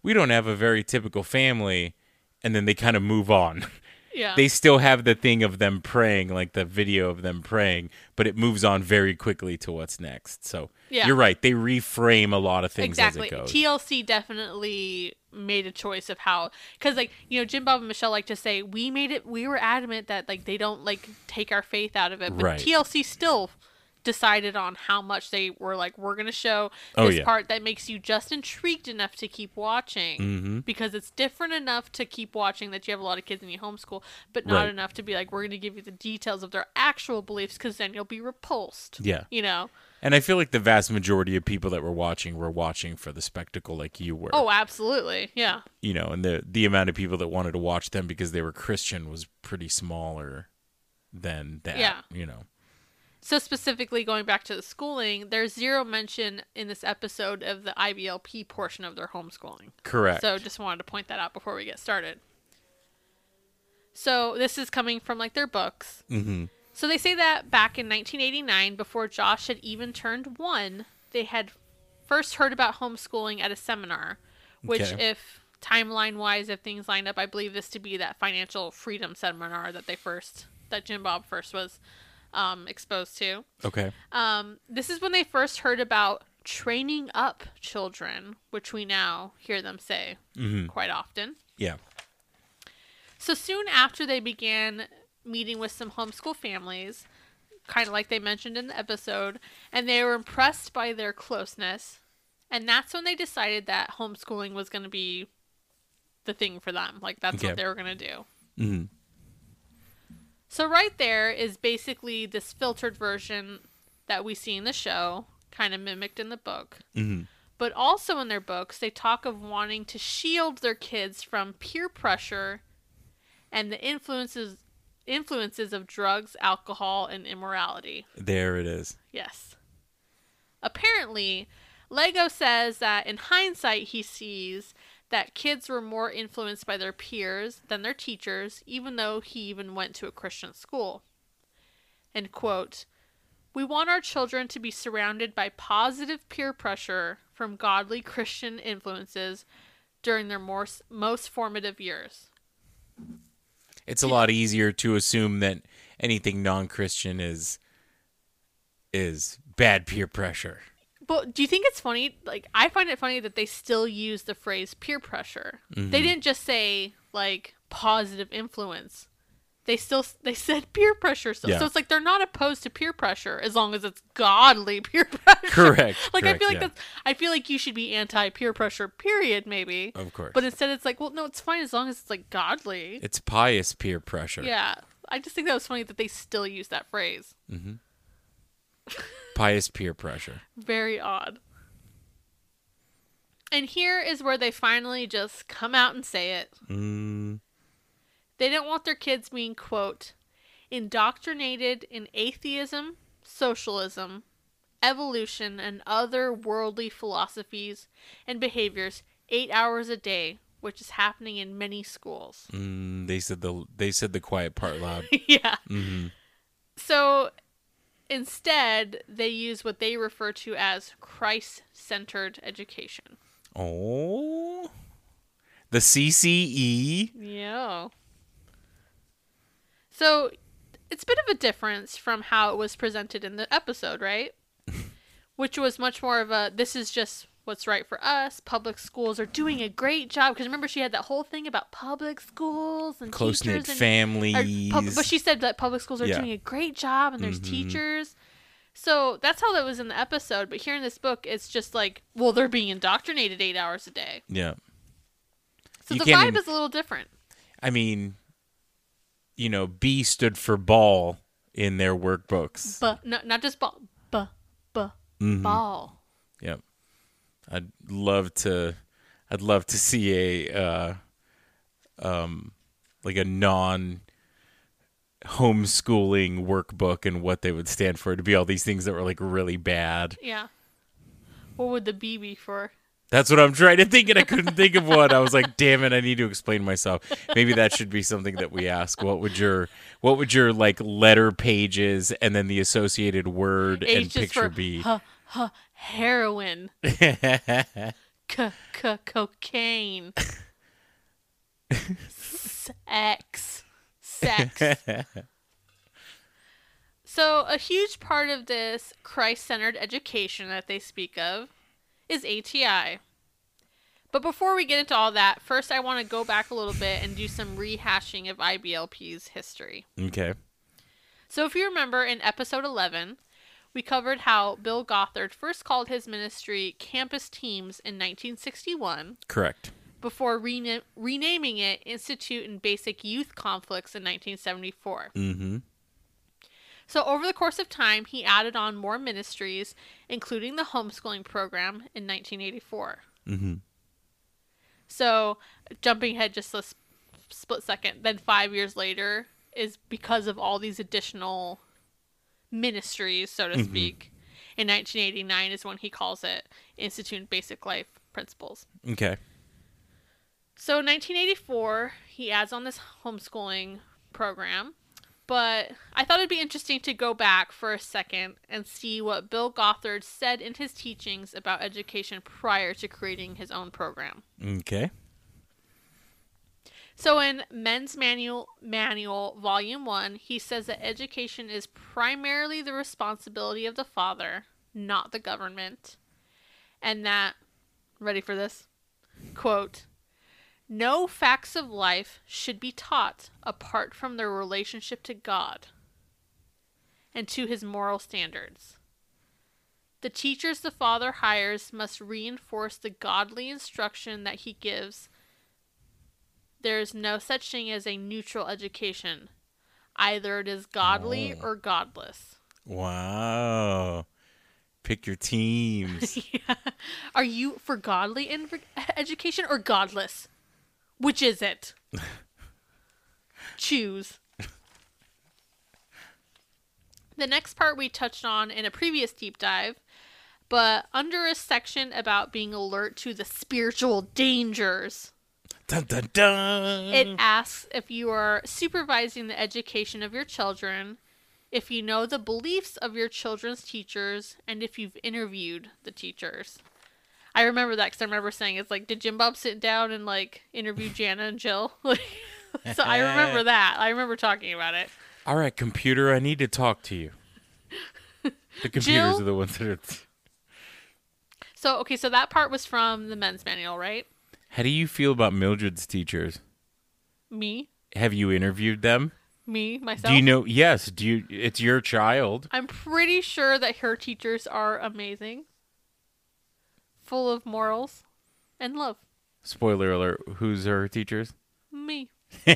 We don't have a very typical family. And then they kind of move on. yeah. they still have the thing of them praying, like the video of them praying, but it moves on very quickly to what's next. So Yeah. you're right. They reframe a lot of things exactly. as it goes. TLC definitely made a choice of how, because like you know, Jim Bob and Michelle like to say we made it. We were adamant that like they don't like take our faith out of it, but Right. TLC still decided on how much they were like we're gonna show Oh, this yeah. part that makes you just intrigued enough to keep watching Mm-hmm. because it's different enough to keep watching that you have a lot of kids in your homeschool but not Right. enough to be like we're gonna give you the details of their actual beliefs because then you'll be repulsed Yeah. you know And I feel like the vast majority of people that were watching were watching for the spectacle like you were. oh absolutely yeah You know, and the the amount of people that wanted to watch them because they were Christian was pretty smaller than that. Yeah. You know. So specifically going back to the schooling, there's zero mention in this episode of the IBLP portion of their homeschooling. Correct. So just wanted to point that out before we get started. So this is coming from like their books. mm-hmm. So they say that back in 1989, before Josh had even turned one, they had first heard about homeschooling at a seminar, which, Okay. if timeline wise, if things lined up, I believe this to be that financial freedom seminar that they first, that Jim Bob first was um, exposed to. Okay. Um, this is when they first heard about training up children, which we now hear them say Mm-hmm. quite often. Yeah. So soon after they began meeting with some homeschool families, kind of like they mentioned in the episode, and they were impressed by their closeness. And that's when they decided that homeschooling was going to be the thing for them. Like, that's Okay. what they were going to do. Mm-hmm. So, right there is basically this filtered version that we see in the show, kind of mimicked in the book. Mm-hmm. But also in their books, they talk of wanting to shield their kids from peer pressure and the influences influences of drugs, alcohol, and immorality. There it is. Yes. Apparently, Lego says that in hindsight, he sees that kids were more influenced by their peers than their teachers, even though he even went to a Christian school. And quote, We want our children to be surrounded by positive peer pressure from godly Christian influences during their more, most formative years. It's a lot easier to assume that anything non-Christian is is bad peer pressure. But do you think it's funny? Like, I find it funny that they still use the phrase peer pressure. They mm-hmm. didn't just say, like, positive influence. They still they said peer pressure. So, Yeah. so it's like they're not opposed to peer pressure as long as it's godly peer pressure. Correct, like I feel like yeah. that's I feel like you should be anti peer pressure. Period. Maybe. Of course. But instead, it's like, well, no, it's fine as long as it's like godly. It's pious peer pressure. Yeah. I just think that was funny that they still use that phrase. Mm-hmm. Pious peer pressure. Very odd. And here is where they finally just come out and say it. Mm, They didn't want their kids being, quote, indoctrinated in atheism, socialism, evolution, and other worldly philosophies and behaviors eight hours a day, which is happening in many schools. mm, they said the they said the quiet part loud. yeah. So instead, they use what they refer to as Christ centered education. oh. The? CCE. Yeah. So it's a bit of a difference from how it was presented in the episode, right? Which was much more of a this is just what's right for us. Public schools are doing a great job because remember she had that whole thing about public schools and Close knit teachers and- or families. pub- but she said that public schools are Yeah. Mm-hmm. doing a great job and there's teachers. So that's how that was in the episode. But here in this book, it's just like, well, they're being indoctrinated eight hours a day. yeah. So You the vibe in- is a little different. I mean, you know, B stood for ball in their workbooks. But no, not just ball, but but Mm-hmm. ball. Yep. I'd love to I'd love to see a uh um like a non homeschooling workbook and what they would stand for to be all these things that were like really bad. Yeah. What would the B be for? That's what I'm trying to think and I couldn't think of one. I was like, damn it, I need to explain myself. Maybe that should be something that we ask. What would your what would your like letter pages and then the associated word and H is picture be? huh, huh, heroin, c c cocaine, sex, sex. So, a huge part of this Christ centered education that they speak of is ATI. But before we get into all that, first I want to go back a little bit and do some rehashing of IBLP's history. okay. So, if you remember in episode 11, we covered how Bill Gothard first called his ministry Campus Teams in 1961 Correct. before rena- renaming it Institute in Basic Youth Conflicts in 1974. Mm-hmm. So, over the course of time, he added on more ministries, including the homeschooling program in 1984. Mm-hmm. So, jumping ahead just a s- split second, then five years later is because of all these additional ministries, so to mm-hmm. speak. In 1989 is when he calls it Institute in Basic Life Principles. Okay. So, in 1984, he adds on this homeschooling program. But I thought it'd be interesting to go back for a second and see what Bill Gothard said in his teachings about education prior to creating his own program. Okay. So in Men's Manual Manual Volume 1, he says that education is primarily the responsibility of the father, not the government. And that ready for this? Quote No facts of life should be taught apart from their relationship to God and to his moral standards. The teachers the father hires must reinforce the godly instruction that he gives there is no such thing as a neutral education. Either it is godly oh. or godless. Wow. Pick your teams. yeah. Are you for godly in- education or godless? Which is it? Choose. The next part we touched on in a previous deep dive, but under a section about being alert to the spiritual dangers. Dun dun dun. It asks if you are supervising the education of your children, if you know the beliefs of your children's teachers and if you've interviewed the teachers. I remember that because I remember saying it's like, did Jim Bob sit down and like interview Jana and Jill? So I remember that. I remember talking about it. All right, computer, I need to talk to you. The computers Jill? are the ones that are. So okay, so that part was from the men's manual, right? How do you feel about Mildred's teachers? Me, Have you interviewed them? me, myself. Do you know? Yes. Do you? It's your child. I'm pretty sure that her teachers are amazing, full of morals and love. Spoiler alert. Who's her teachers? Me.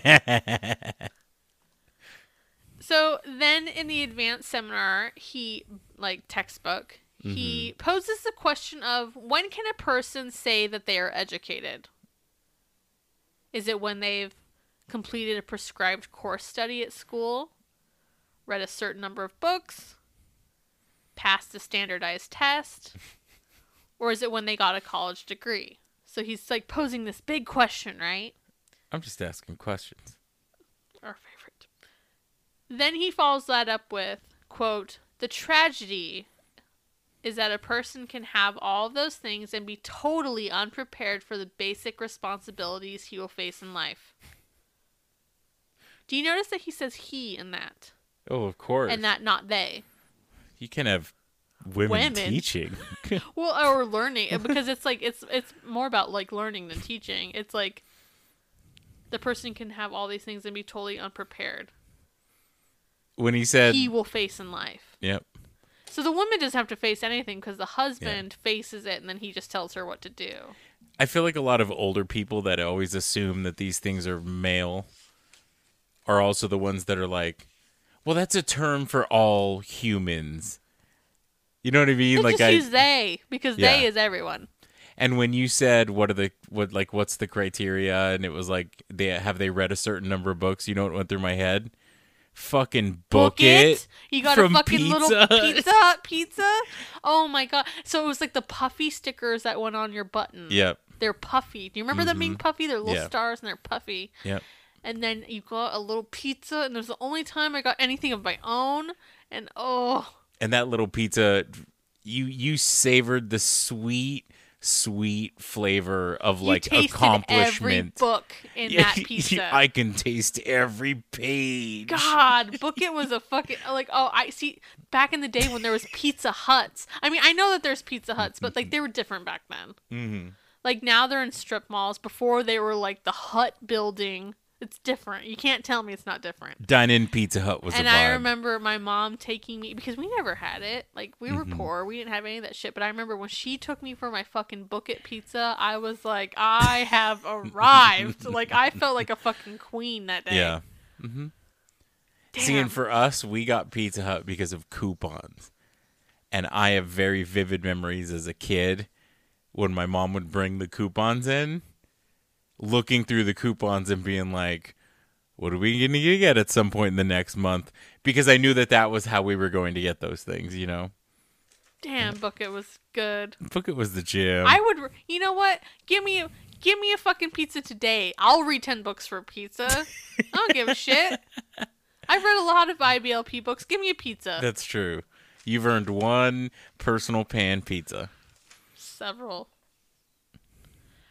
So then in the advanced seminar, he like textbook, he mm-hmm. poses the question of when can a person say that they are educated? Is it when they've completed a prescribed course study at school, read a certain number of books, passed a standardized test, or is it when they got a college degree? So he's like posing this big question, right? I'm just asking questions. our favorite. Then he follows that up with, quote, the tragedy is that a person can have all of those things and be totally unprepared for the basic responsibilities he will face in life. Do you notice that he says he in that? Oh, of course. And that not they. you can have women, Women. teaching. Well, or learning uh, because it's like it's it's more about like learning than teaching. It's like the person can have all these things and be totally unprepared. when he said, He will face in life. "Yep." So the woman doesn't have to face anything because the husband faces it and then he just tells her what to do. I feel like a lot of older people that always assume that these things are male are also the ones that are like, "Well, that's a term for all humans." You know what I mean? They like just I use they because they is everyone. And when you said what are the what like what's the criteria and it was like they have they read a certain number of books, you know what went through my head? Fucking book, it. You got a fucking little Pizza Hut. pizza pizza. Oh my god! So it was like the puffy stickers that went on your button. Yep. They're puffy. Do you remember them being puffy? They're little Mm-hmm. Stars and they're puffy. Yep. And then you got a little pizza, and it was the only time I got anything of my own. And oh, And that little pizza you you savored the sweet sweet flavor of you like tasted every accomplishment. book in Yeah, that pizza. I can taste every page. God, Book It was a fucking like oh I see back in the day when there was Pizza Huts. I mean I know that there's Pizza Huts, but like they were different back then. Mm-hmm. Like now they're in strip malls. Before they were like the Hut building. It's different. You can't tell me it's not different. Dine in Pizza Hut was and. I remember my mom taking me because we never had it. Like we Mm-hmm. were poor, we didn't have any of that shit. But I remember when she took me for my fucking Book It pizza, I was like, I have arrived. like I felt like a fucking queen that day. Yeah. Mm-hmm. Damn. See, and for us, we got Pizza Hut because of coupons. And I have very vivid memories as a kid when my mom would bring the coupons in, looking through the coupons and being like, what are we going to get at some point in the next month? Because I knew that that was how we were going to get those things, you know? Damn, Book It was good. Book it was the gym. I would. You know what? Give me. a, Give me a fucking pizza today. I'll read ten books for a pizza. I don't give a shit. I've read a lot of IBLP books. Give me a pizza. That's true. You've earned one personal pan pizza. Several.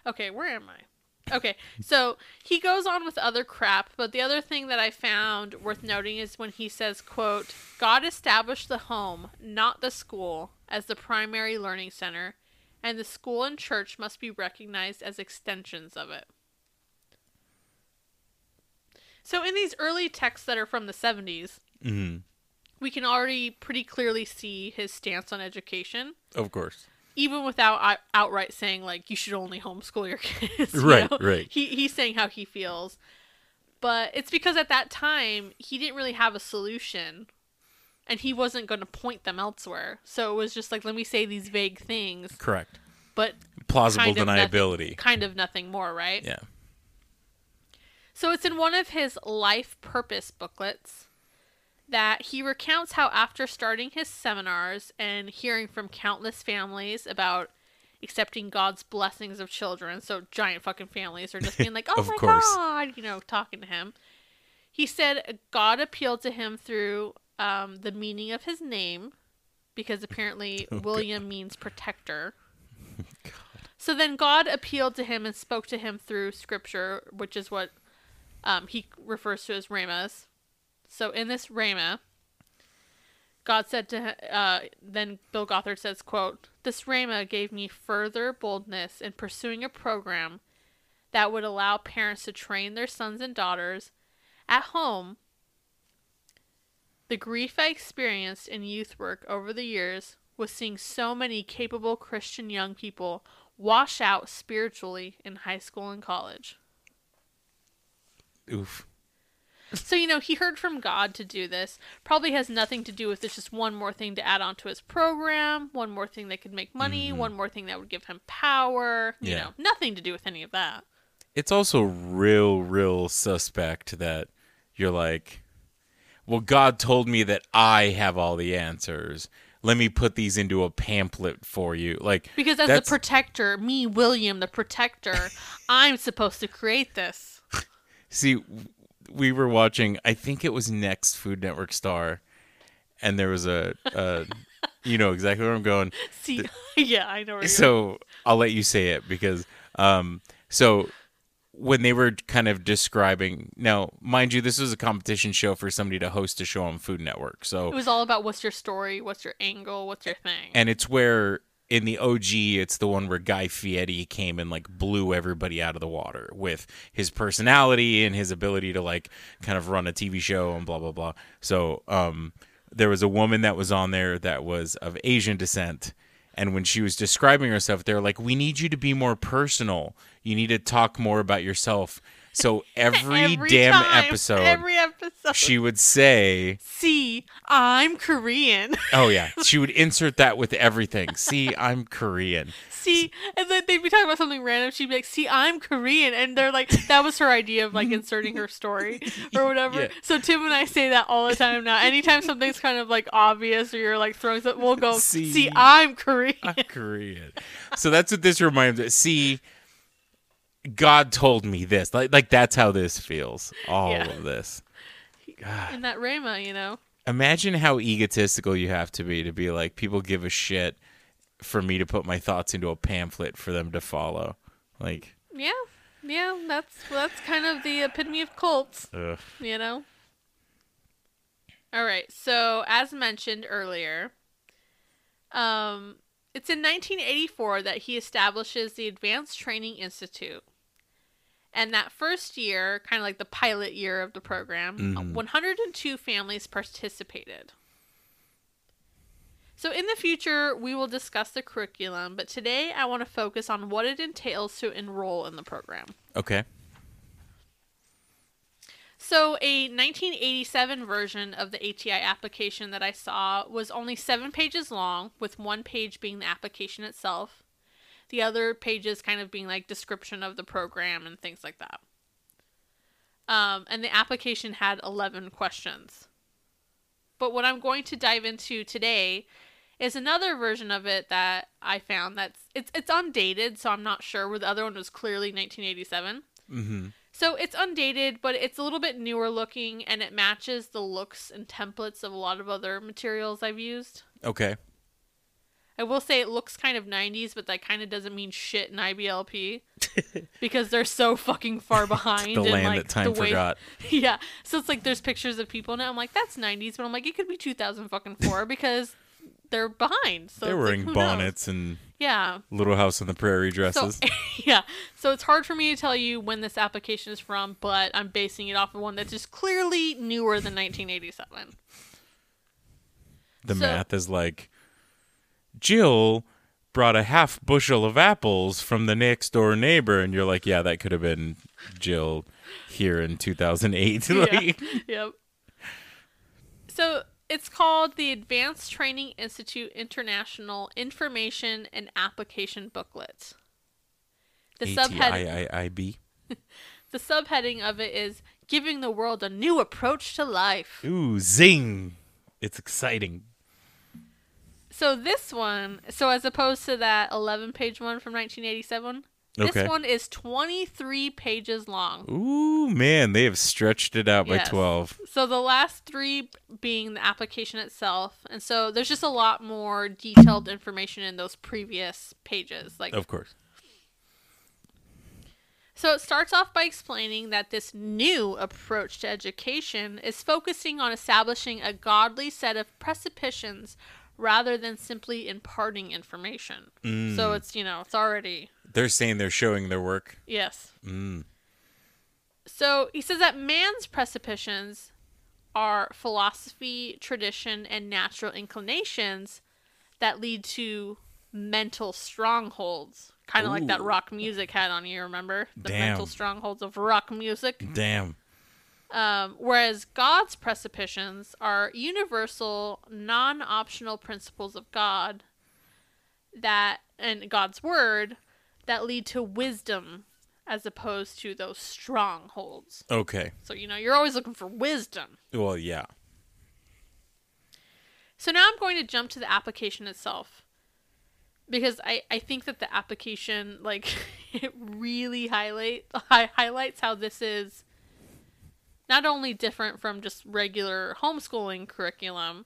Okay, where am I? Okay, so he goes on with other crap, but the other thing that I found worth noting is when he says, quote, God established the home, not the school, as the primary learning center, and the school and church must be recognized as extensions of it. So in these early texts that are from the 70s, Mhm. we can already pretty clearly see his stance on education Of course. Even without uh, outright saying like you should only homeschool your kids. you Right, know? right. He he's saying how he feels, but it's because at that time he didn't really have a solution, and he wasn't going to point them elsewhere. So it was just like let me say these vague things, Correct. but Plausible kind of nothing- deniability. kind of nothing more, right? Yeah. So it's in one of his life purpose booklets that he recounts how after starting his seminars and hearing from countless families about accepting God's blessings of children, so giant fucking families are just being like, "Oh my course. god," you know, talking to him. He said God appealed to him through um, the meaning of his name because apparently William means protector. So then God appealed to him and spoke to him through scripture, which is what um, he refers to as rhemas. So in this rhema, God said to uh, then Bill Gothard says, quote, This rhema gave me further boldness in pursuing a program that would allow parents to train their sons and daughters at home. The grief I experienced in youth work over the years was seeing so many capable Christian young people wash out spiritually in high school and college. Oof. So, you know, he heard from God to do this. Probably has nothing to do with this, just one more thing to add on to his program, one more thing that could make money, mm-hmm. one more thing that would give him power. You Yeah. know, nothing to do with any of that. It's also real, real suspect that you're like, well, God told me that I have all the answers. Let me put these into a pamphlet for you. Like Because as that's- the protector, me, William, the protector, I'm supposed to create this. See, we were watching. I think it was Next Food Network Star, and there was a, a you know exactly where I'm going. See, yeah, I know So I'll let you say it because, um, so when they were kind of describing, now mind you, this was a competition show for somebody to host a show on Food Network. So It was all about what's your story, what's your angle, what's your thing. and it's where in the OG, it's the one where Guy Fieri came and like blew everybody out of the water with his personality and his ability to like kind of run a TV show and blah blah blah. So, um, there was a woman that was on there that was of Asian descent, and when she was describing herself, they were like, "We need you to be more personal. You need to talk more about yourself." So every, Every damn time, episode, Every episode. she would say, See, I'm Korean. "Oh yeah," she would insert that with everything. See, I'm Korean. see, and then they'd be talking about something random. She'd be like, "See, I'm Korean," and they're like, that was her idea of like inserting her story or whatever. Yeah. So Tim and I say that all the time now. Anytime something's kind of like obvious or you're like throwing something, we'll go, See. "See, I'm Korean." I'm Korean. So that's what this reminds me. See, God told me this. Like, like that's how this feels. All Yeah. of this. In that rhema, you know. Imagine how egotistical you have to be to be like, people give a shit for me to put my thoughts into a pamphlet for them to follow. Like, Yeah, yeah. That's that's kind of the epitome of cults. ugh. you know? All right. So, as mentioned earlier, um, it's in 1984 that he establishes the Advanced Training Institute. And that first year, kind of like the pilot year of the program, uh, 102 families participated. So, in the future, we will discuss the curriculum, but today I want to focus on what it entails to enroll in the program. okay. So, a 1987 version of the ATI application that I saw was only seven pages long, with one page being the application itself, the other pages kind of being like description of the program and things like that. Um, and the application had 11 questions. But what I'm going to dive into today is another version of it that I found that's it's it's undated, so I'm not sure where the other one was clearly 1987. Mm-hmm. So it's undated, but it's a little bit newer looking and it matches the looks and templates of a lot of other materials I've used. Okay. I will say it looks kind of 90s, but that kind of doesn't mean shit in IBLP because they're so fucking far behind. The land like, that time way- forgot. Yeah. So it's like there's pictures of people now. I'm like, that's 90s, but I'm like, it could be 2000 fucking four because they're behind. So They're it's like, wearing knows? bonnets and Yeah. Little House on the Prairie So dresses. yeah, so it's hard for me to tell you when this application is from, but I'm basing it off of one that's just clearly newer than 1987. the so- math is like, Jill brought a half bushel of apples from the next door neighbor, and you're like, yeah, that could have been Jill here in 2008. Yeah. Yep. So it's called the Advanced Training Institute International Information and Application Booklet. The subhead the subheading of it is giving the world a new approach to life. Ooh, zing! It's exciting. So this one, so as opposed to that 11 page one from 1987, Okay. This one is 23 pages long. Ooh, man, they have stretched it out by 12. So the last three being the application itself. And so there's just a lot more detailed information in those previous pages. Like Of course. So it starts off by explaining that this new approach to education is focusing on establishing a godly set of presuppositions rather than simply imparting information. So it's, you know, it's already They're saying they're showing their work. yes. Mm. So he says that man's presuppositions are philosophy, tradition, and natural inclinations that lead to mental strongholds. Kind of like that rock music had on you, remember? The mental strongholds of rock music. Damn. Um, whereas God's presuppositions are universal, non optional principles of God that, and God's word, that lead to wisdom as opposed to those strongholds. Okay. So, you know, you're always looking for wisdom. Well, yeah. So now I'm going to jump to the application itself. Because I, I think that the application, like, it really highlight, hi- highlights how this is not only different from just regular homeschooling curriculum,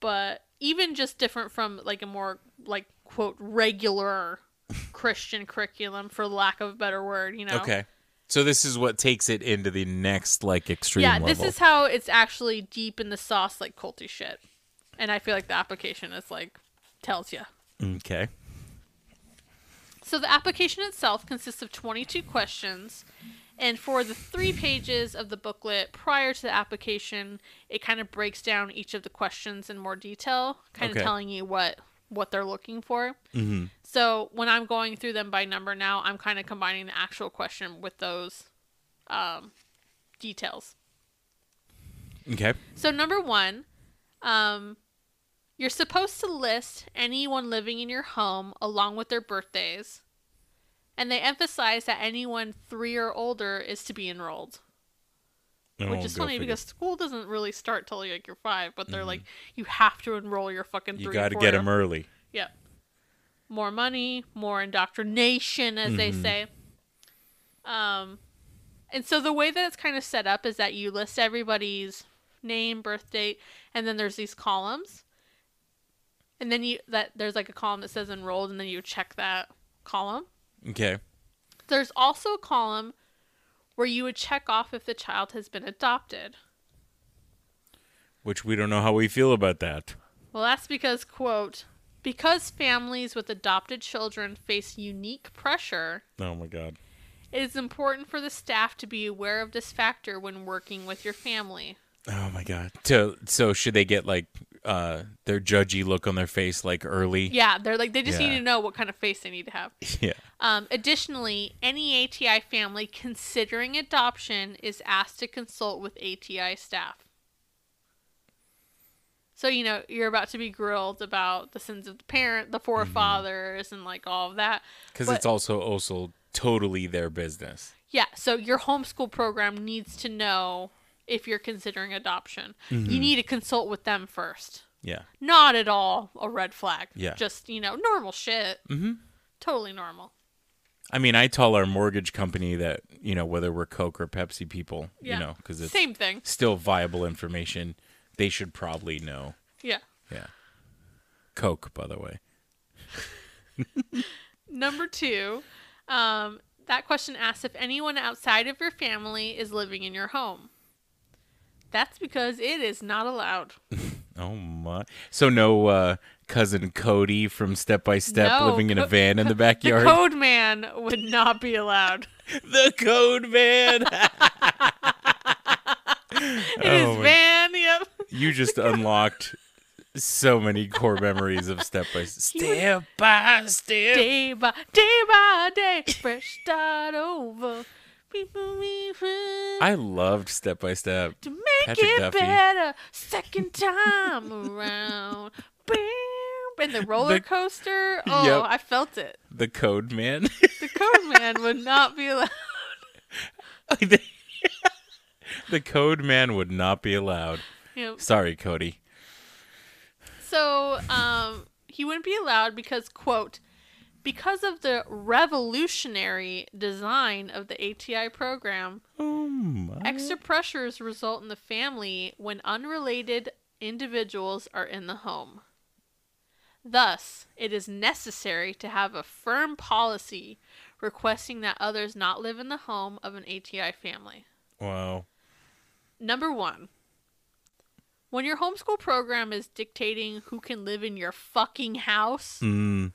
but even just different from, like, a more, like, quote, regular Christian curriculum, for lack of a better word, you know? Okay. So this is what takes it into the next like extreme yeah, level. this is how it's actually deep in the sauce, like culty shit. And I feel like the application is, like, tells you. okay. So the application itself consists of 22 questions, and for the three pages of the booklet prior to the application, it kind of breaks down each of the questions in more detail, kind Okay. of telling you what what they're looking for. Mhm. So when I'm going through them by number now, I'm kind of combining the actual question with those um, details. Okay. So number one, um, you're supposed to list anyone living in your home along with their birthdays, and they emphasize that anyone three or older is to be enrolled. Which Oh, is funny because school doesn't really start till like you're five, but they're like you have to enroll your fucking. Mm-hmm. you got to get them early. yeah. More money, more indoctrination, as they Mm-hmm. say. Um, and so the way that it's kind of set up is that you list everybody's name, birth date, and then there's these columns. And then you that there's like a column that says enrolled, and then you check that column. Okay. There's also a column where you would check off if the child has been adopted. Which we don't know how we feel about that. Well, that's because, quote, because families with adopted children face unique pressure, Oh my god. it is important for the staff to be aware of this factor when working with your family. Oh my god. So so should they get like uh their judgy look on their face like early? Yeah, they're like, they just Yeah. need to know what kind of face they need to have. Yeah. Um, additionally, any ATI family considering adoption is asked to consult with ATI staff. So, you know, you're about to be grilled about the sins of the parent, the forefathers, and like all of that. Because it's also also totally their business. Yeah, so your homeschool program needs to know if you're considering adoption. You need to consult with them first. Yeah. Not at all a red flag. Yeah. Just, you know, normal shit. Mm-hmm. Totally normal. I mean, I tell our mortgage company that you know whether we're Coke or Pepsi people, Yeah. you know, because it's Same thing. still viable information. They should probably know. Yeah. Yeah. Coke, by the way. Number two, um, that question asks if anyone outside of your family is living in your home. That's because it is not allowed. Oh my! So no uh, cousin Cody from Step by Step No, living in a co- van in the The backyard. code man would not be allowed. the code man. In Oh his my- van, yep. you just unlocked so many core memories of Step by Step by Step. Day by day by day, fresh start over. People be friends I loved Step by Step. to make Patrick it Duffy. better second time around. Bam. And the roller The- coaster. Oh, Yep. I felt it. The Code Man. The code man would not be allowed. the Code Man would not be allowed. Yep. Sorry, Cody. So, um, he wouldn't be allowed because, quote, because of the revolutionary design of the ATI program, Oh extra pressures result in the family when unrelated individuals are in the home. Thus, it is necessary to have a firm policy requesting that others not live in the home of an ATI family. Wow. Number one, when your homeschool program is dictating who can live in your fucking house, Mm.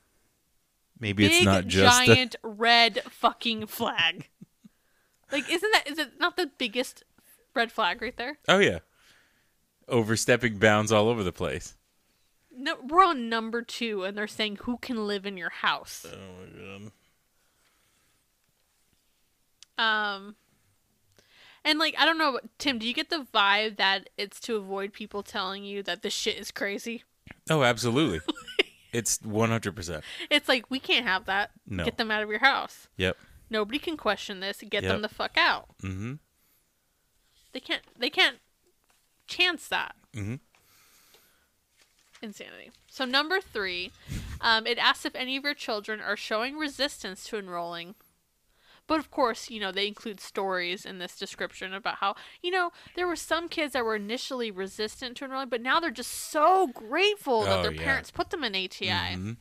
Maybe big it's not just a- giant red fucking flag. Like, isn't that is it not the biggest red flag right there? Oh yeah. Overstepping bounds all over the place. No, we're on number two, and they're saying who can live in your house. Oh my god. Um, and like I don't know, Tim, do you get the vibe that it's to avoid people telling you that this shit is crazy? Oh, absolutely. it's 100%. It's like we can't have that. No. Get them out of your house. Yep. Nobody can question this. Get Yep. them the fuck out. Mhm. They can't. They can't chance that. Mhm. Insanity. So number three, um, it asks if any of your children are showing resistance to enrolling. But of course, you know they include stories in this description about how you know there were some kids that were initially resistant to enrolling, but now they're just so grateful that Oh, their yeah. parents put them in ATI. Mhm.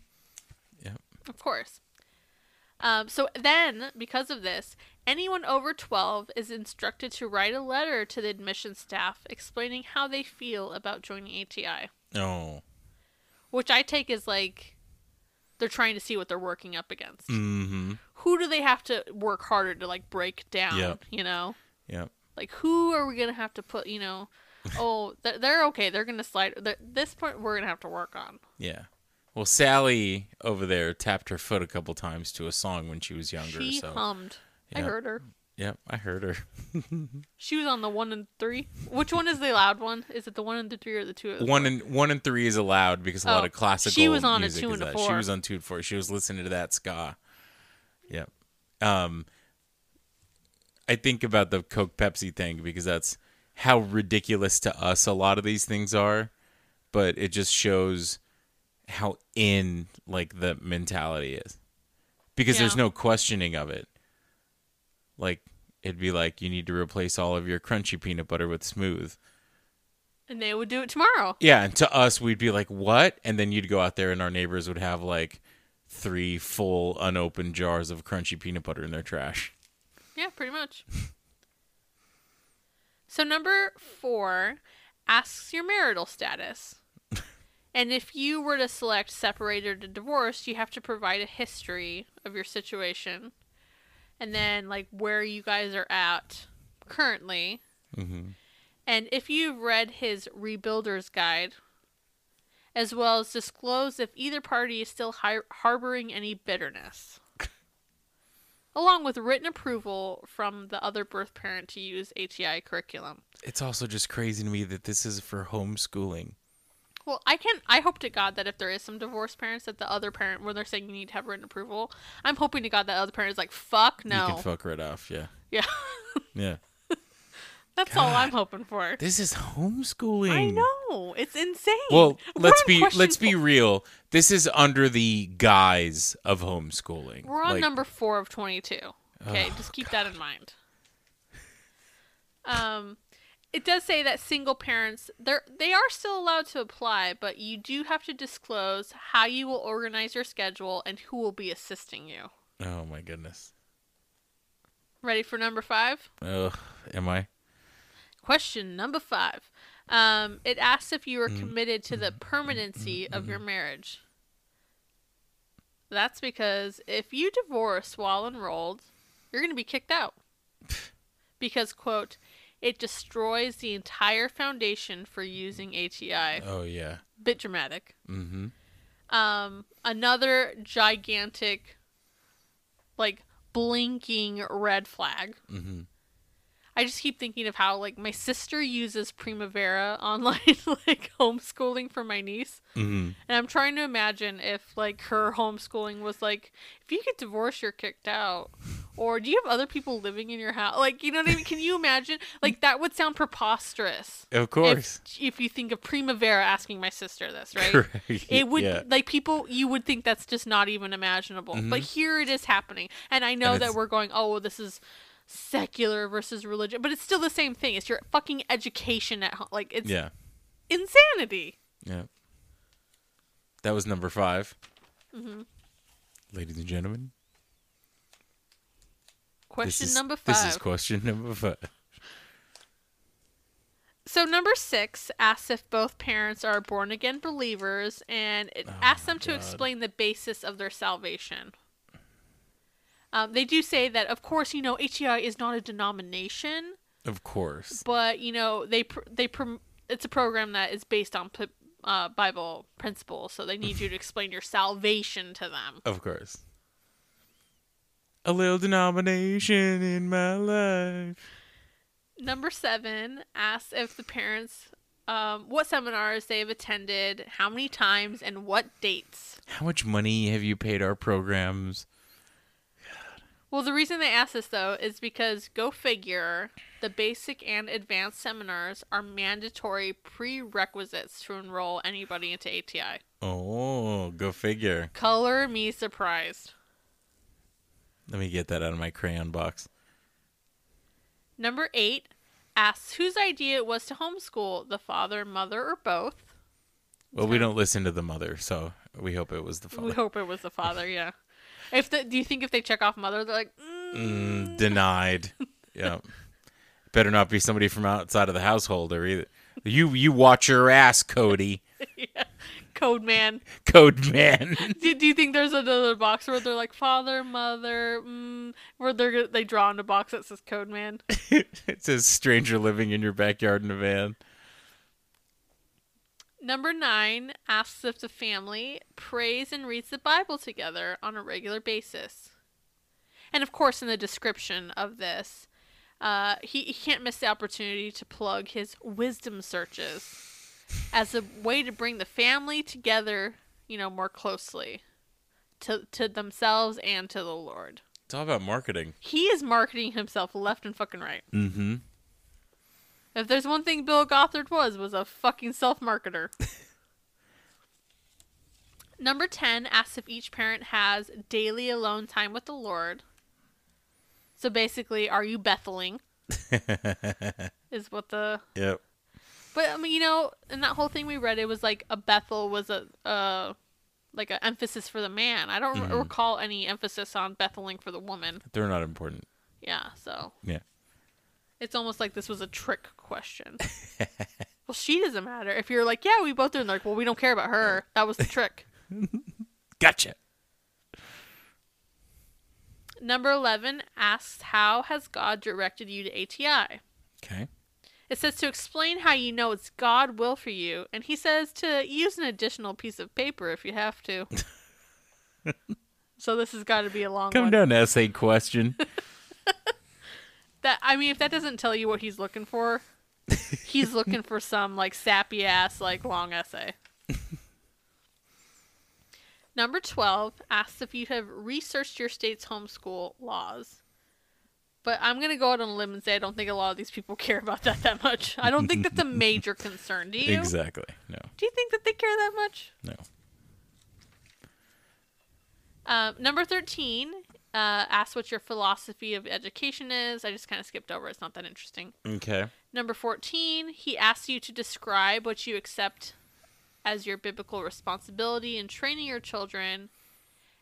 Yep. Of course. Um, so then, because of this, anyone over 12 is instructed to write a letter to the admission staff explaining how they feel about joining ATI, Oh. which I take as like they're trying to see what they're working up against. Mhm. Who do they have to work harder to like break down? Yep. You know, Yep. like who are we gonna have to put? You know, oh, they're, they're okay. They're gonna slide. they're- This point, we're gonna have to work on. Yeah. Well, Sally over there tapped her foot a couple times to a song when she was younger. She so, hummed. I heard her. yep, I heard her. She was on the one and three. Which one is the loud one? Is it the one and the three or the two? The One four? and one and three is allowed because a lot Oh, of classical. she was on a two and a that. She was on two and four. She was listening to that ska. Yep. Um, I think about the Coke Pepsi thing because that's how ridiculous to us a lot of these things are, but it just shows how in like the mentality is because there's no questioning of it. Like it'd be like you need to replace all of your crunchy peanut butter with smooth. and they would do it tomorrow. Yeah, and to us, we'd be like, "What?" And then you'd go out there, and our neighbors would have like three full unopened jars of crunchy peanut butter in their trash. Yeah, pretty much. so number four asks your marital status. and if you were to select separated or divorced, you have to provide a history of your situation. And then like where you guys are at currently. Mm-hmm. And if you've read his Rebuilder's Guide, as well as disclose if either party is still har- harboring any bitterness, along with written approval from the other birth parent to use ATI curriculum. It's also just crazy to me that this is for homeschooling. Well, I can. I hope to God that if there is some divorced parents, that the other parent, when they're saying you need to have written approval, I'm hoping to God that other parent is like, "Fuck no." You can fuck right off. Yeah, yeah, yeah. That's all I'm hoping for. This is homeschooling. I know it's insane. Well, We're let's be let's be real. This is under the guise of homeschooling. We're on Like, number four of 22. Okay, just keep that in mind. Um, it does say that single parents they're they are still allowed to apply, but you do have to disclose how you will organize your schedule and who will be assisting you. Oh my goodness. Ready for number five? Ugh. Am I? Question number five. Um, it asks if you are committed to the permanency of your marriage. That's because if you divorce while enrolled, you're going to be kicked out. Because, quote, it destroys the entire foundation for using ATI. Oh yeah. Bit dramatic. Mm-hmm. Um, another gigantic, like, blinking red flag. Mm-hmm. I just keep thinking of how like my sister uses Primavera online like homeschooling for my niece. Mm-hmm. And I'm trying to imagine if like her homeschooling was like if you get divorced you're kicked out Or do you have other people living in your house? Like, you know what I mean? Can you imagine? Like, that would sound preposterous. Of course. If, if you think of Primavera asking my sister this, right? Correct. It would, Yeah. like, people, you would think that's just not even imaginable. But here it is happening. And I know And that we're going, oh, well, this is secular versus religion. But it's still the same thing. It's your fucking education at home. Like, it's Yeah. insanity. Yeah. That was number 5 Mm-hmm. Ladies and gentlemen, Question is, number five. This is question number five. So number six asks if both parents are born again believers, and it asks them to explain the basis of their salvation. Um, they do say that, of course, you know, HEI is not a denomination, Of course. but you know, they pr- they prom- it's a program that is based on p- uh, Bible principles, so they need you to explain your salvation to them. Of course. A little denomination in my life. Number seven asks if the parents, um, what seminars they have attended, how many times, and what dates. How much money have you paid our programs? Well, the reason they ask this though is because go figure, the basic and advanced seminars are mandatory prerequisites to enroll anybody into ATI. Oh, go figure. Color me surprised. Let me get that out of my crayon box. Number eight asks whose idea it was to homeschool, the father, mother, or both. Well, we don't listen to the mother, so we hope it was the father. We hope it was the father. Yeah. If the, do you think if they check off mother, they're like, mm, Mm, denied. yeah. Better not be somebody from outside of the household or either. You you watch your ass, Cody. yeah. code man. Code man. Do, do you think there's another box where they're like father, mother, mm, where they're they draw in a box that says code man? it says stranger living in your backyard in a van. Number nine asks if the family prays and reads the Bible together on a regular basis. And of course, in the description of this, uh, he, he can't miss the opportunity to plug his wisdom searches as a way to bring the family together, you know, more closely to, to themselves and to the Lord. It's all about marketing. He is marketing himself left and fucking right. Mm-hmm. If there's one thing Bill Gothard was, was a fucking self-marketer. Number 10 asks if each parent has daily alone time with the Lord. So basically, are you Betheling? is what the Yep. But I mean, you know, in that whole thing we read, it was like a Bethel was a uh like an emphasis for the man. I don't Mm-hmm. recall any emphasis on Betheling for the woman. They're not important. Yeah, so Yeah. It's almost like this was a trick question. well, she doesn't matter. If you're like, yeah, we both do, and they're like, well, we don't care about her. That was the trick. Gotcha. Number 11 asks, how has God directed you to ATI? Okay. It says to explain how you know it's God will for you, and he says to use an additional piece of paper if you have to. so this has got to be a long Come one. down, essay question. That I mean, if that doesn't tell you what he's looking for, he's looking for some like sappy ass like long essay. Number twelve asks if you have researched your state's homeschool laws. But I'm gonna go out on a limb and say I don't think a lot of these people care about that that much. I don't think that's a major concern. Do you? exactly. No. Do you think that they care that much? No. Uh, number 13 uh, asks what your philosophy of education is. I just kind of skipped over. It's not that interesting. Okay. Number 14, he asks you to describe what you accept as your biblical responsibility in training your children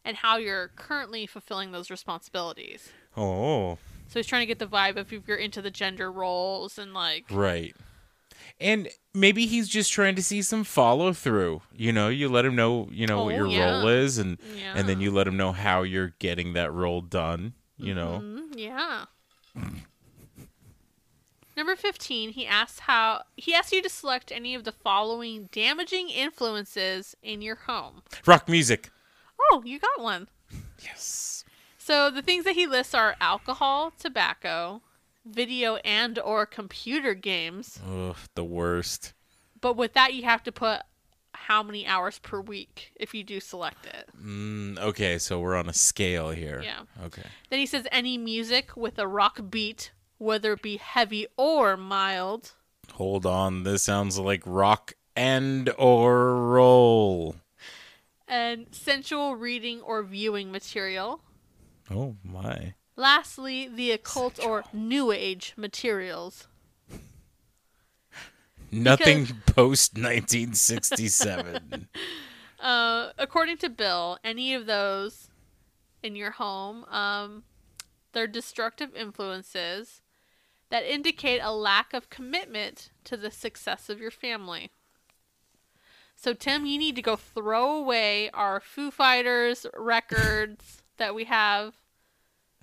and how you're currently fulfilling those responsibilities. Oh, So he's trying to get the vibe of if you're into the gender roles and like right. And maybe he's just trying to see some follow through. You know, you let him know, you know, what Oh, your yeah. role is and and then you let him know how you're getting that role done, you know. Mm, yeah. Number 15, he asks how he asks you to select any of the following damaging influences in your home. Rock music. Oh, you got one. Yes. So the things that he lists are alcohol, tobacco, video and or computer games. Ugh, the worst. But with that you have to put how many hours per week if you do select it. Mm, okay, so we're on a scale here. Yeah. Okay. Then he says any music with a rock beat, whether it be heavy or mild. Hold on. This sounds like rock and or roll. And sensual reading or viewing material. Oh my. Lastly, the occult or new age materials. Nothing post 1967. Uh, according to Bill, any of those in your home, um, they're destructive influences that indicate a lack of commitment to the success of your family. So, Tim, you need to go throw away our Foo Fighters records that we have.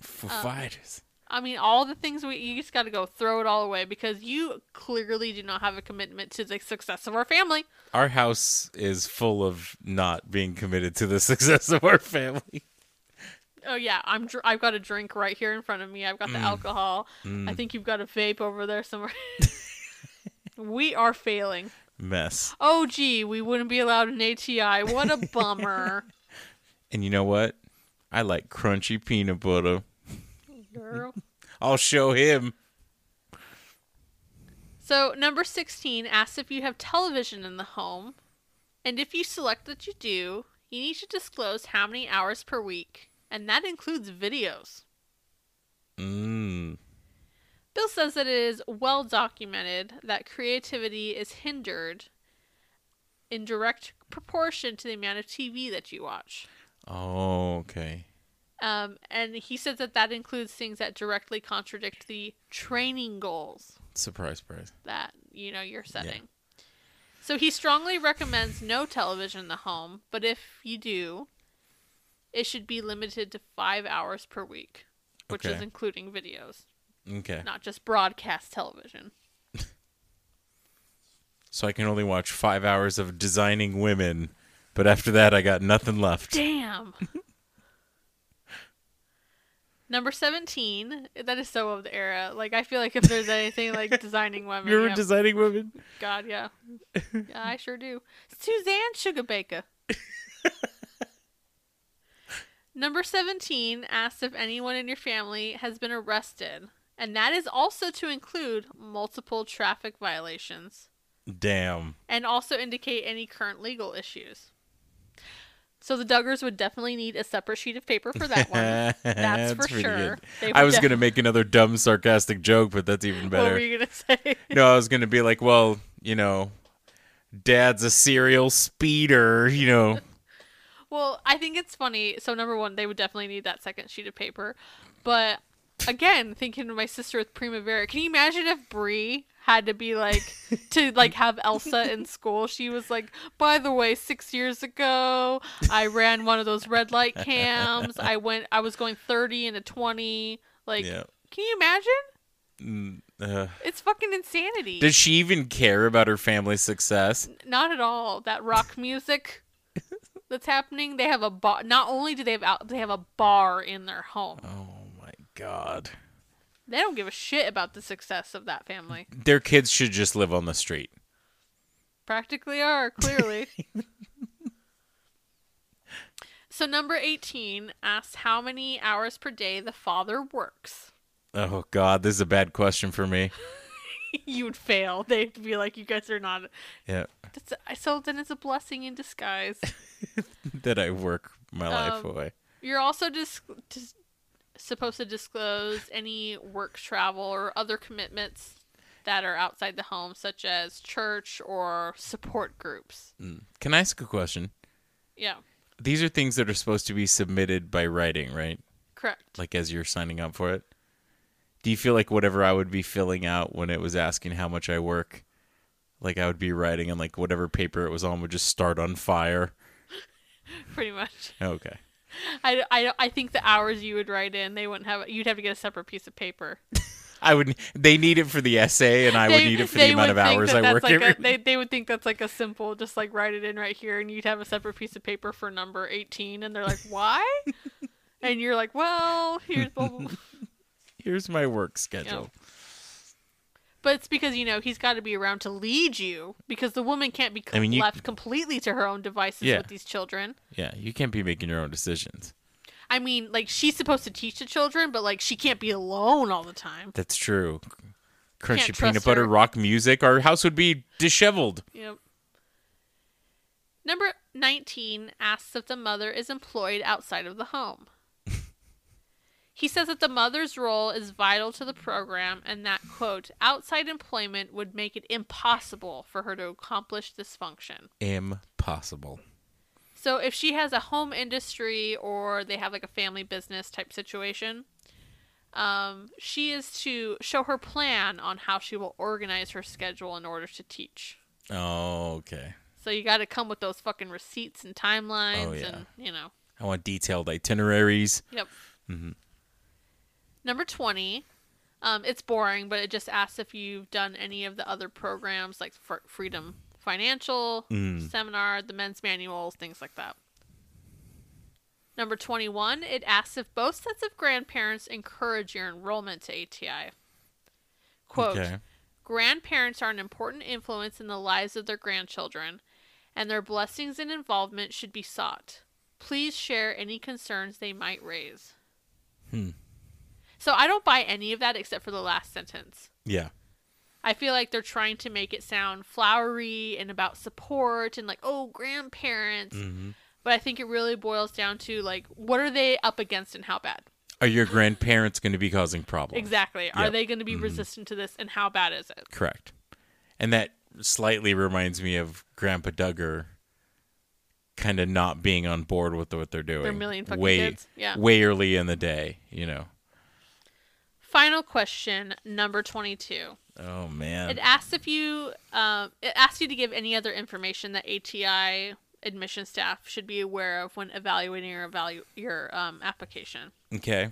Foo Uh, Fighters. I mean, all the things we you just got to go throw it all away because you clearly do not have a commitment to the success of our family. Our house is full of not being committed to the success of our family. Oh yeah, I'm. Dr- I've got a drink right here in front of me. I've got the alcohol. I think you've got a vape over there somewhere. we are failing. Mess. Oh gee, we wouldn't be allowed an ATI. What a bummer, And you know what? I like crunchy peanut butter. Girl. I'll show him. So number sixteen asks if you have television in the home, and if you select that you do, you need to disclose how many hours per week, and that includes videos. Mmm. Bill says that it is well documented that creativity is hindered in direct proportion to the amount of TV that you watch. Oh, okay. Um, and he says that that includes things that directly contradict the training goals Surprise, surprise. that you know you're setting. So he strongly recommends no television in the home, but if you do, it should be limited to five hours per week, which is including videos, Okay. not just broadcast television. So I can only watch five hours of designing women, but after that, I got nothing left. Damn. Number 17, that is so of the era. Like, I feel like if there's anything like designing women. You ever yeah, designing women? God, yeah. yeah, I sure do. Suzanne Sugarbaker. Number 17 asks if anyone in your family has been arrested, and that is also to include multiple traffic violations Damn. and also indicate any current legal issues. So the Duggars would definitely need a separate sheet of paper for that one. That's for sure. I was def- gonna make another dumb sarcastic joke, but that's even better. What were you gonna say? no, I was gonna be like, well, you know, Dad's a serial speeder. You know, Well, I think it's funny. So number one, they would definitely need that second sheet of paper. But again, thinking of my sister with Primavera, can you imagine if Brie had to be like to like have Elsa in school? She was like, by the way, six years ago, I ran one of those red light cams. I went, I was going thirty and a twenty. Like, yeah. can you imagine? Uh, It's fucking insanity. does she even care about her family's success? Not at all. That rock music that's happening. They have a bar. Not only do they have out, they have a bar in their home. Oh my god, They don't give a shit about the success of that family. their kids should just live on the street. Practically are clearly. so number eighteen asks how many hours per day the father works. Oh god, this is a bad question for me. you would fail. They'd be like, "You guys are not." Yeah, That's, so then it's a blessing in disguise. that I work my life Um, away. You're also dis- dis- supposed to disclose any work travel or other commitments that are outside the home, such as church or support groups. Mm. Can I ask a question? Yeah, These are things that are supposed to be submitted by writing, right? correct. Like as you're signing up for it. Do you feel like whatever I would be filling out when it was asking how much I work, like I would be writing and like whatever paper it was on would just start on fire? Pretty much. Okay. I, I, I think the hours you would write in, they wouldn't have. You'd have to get a separate piece of paper. I would. They need it for the essay, and I would need it for the amount of hours that I work like every. a, they, they would think that's like a simple, just like write it in right here, and you'd have a separate piece of paper for number 18, and they're like, why? and you're like, well, here's blah, blah, blah. Here's my work schedule. But it's because you know he's got to be around to lead you because the woman can't be I mean, you- left completely to her own devices Yeah. with these children. Yeah, you can't be making your own decisions. I mean, like she's supposed to teach the children, but like she can't be alone all the time. That's true. Crunchy peanut butter her. rock music, our house would be disheveled. Yep. Number 19 asks if the mother is employed outside of the home. He says that the mother's role is vital to the program and that, quote, outside employment would make it impossible for her to accomplish this function. Impossible. So if she has a home industry or they have like a family business type situation, um, she is to show her plan on how she will organize her schedule in order to teach. Oh, okay. So you got to come with those fucking receipts and timelines, Oh, yeah. and you know. I want detailed itineraries. Yep. Number twenty. Um, it's boring, but it just asks if you've done any of the other programs like Fr- Freedom Financial Seminar, the Men's Manuals, things like that. Number 21, it asks if both sets of grandparents encourage your enrollment to ATI. Quote, Okay. Grandparents are an important influence in the lives of their grandchildren, and their blessings and involvement should be sought. Please share any concerns they might raise. So I don't buy any of that except for the last sentence. Yeah. I feel like they're trying to make it sound flowery and about support and like, oh, grandparents. Mm-hmm. But I think it really boils down to like, what are they up against and how bad? Are your grandparents going to be causing problems? Exactly. Are they going to be mm-hmm. resistant to this and how bad is it? Correct. And that slightly reminds me of Grandpa Duggar kind of not being on board with what they're doing. million fucking way, kids. Yeah. Way early in the day, you know. Final question, number 22. Oh, man. It asks if you, um, it asks you to give any other information that ATI admission staff should be aware of when evaluating your evalu- your um, application. okay.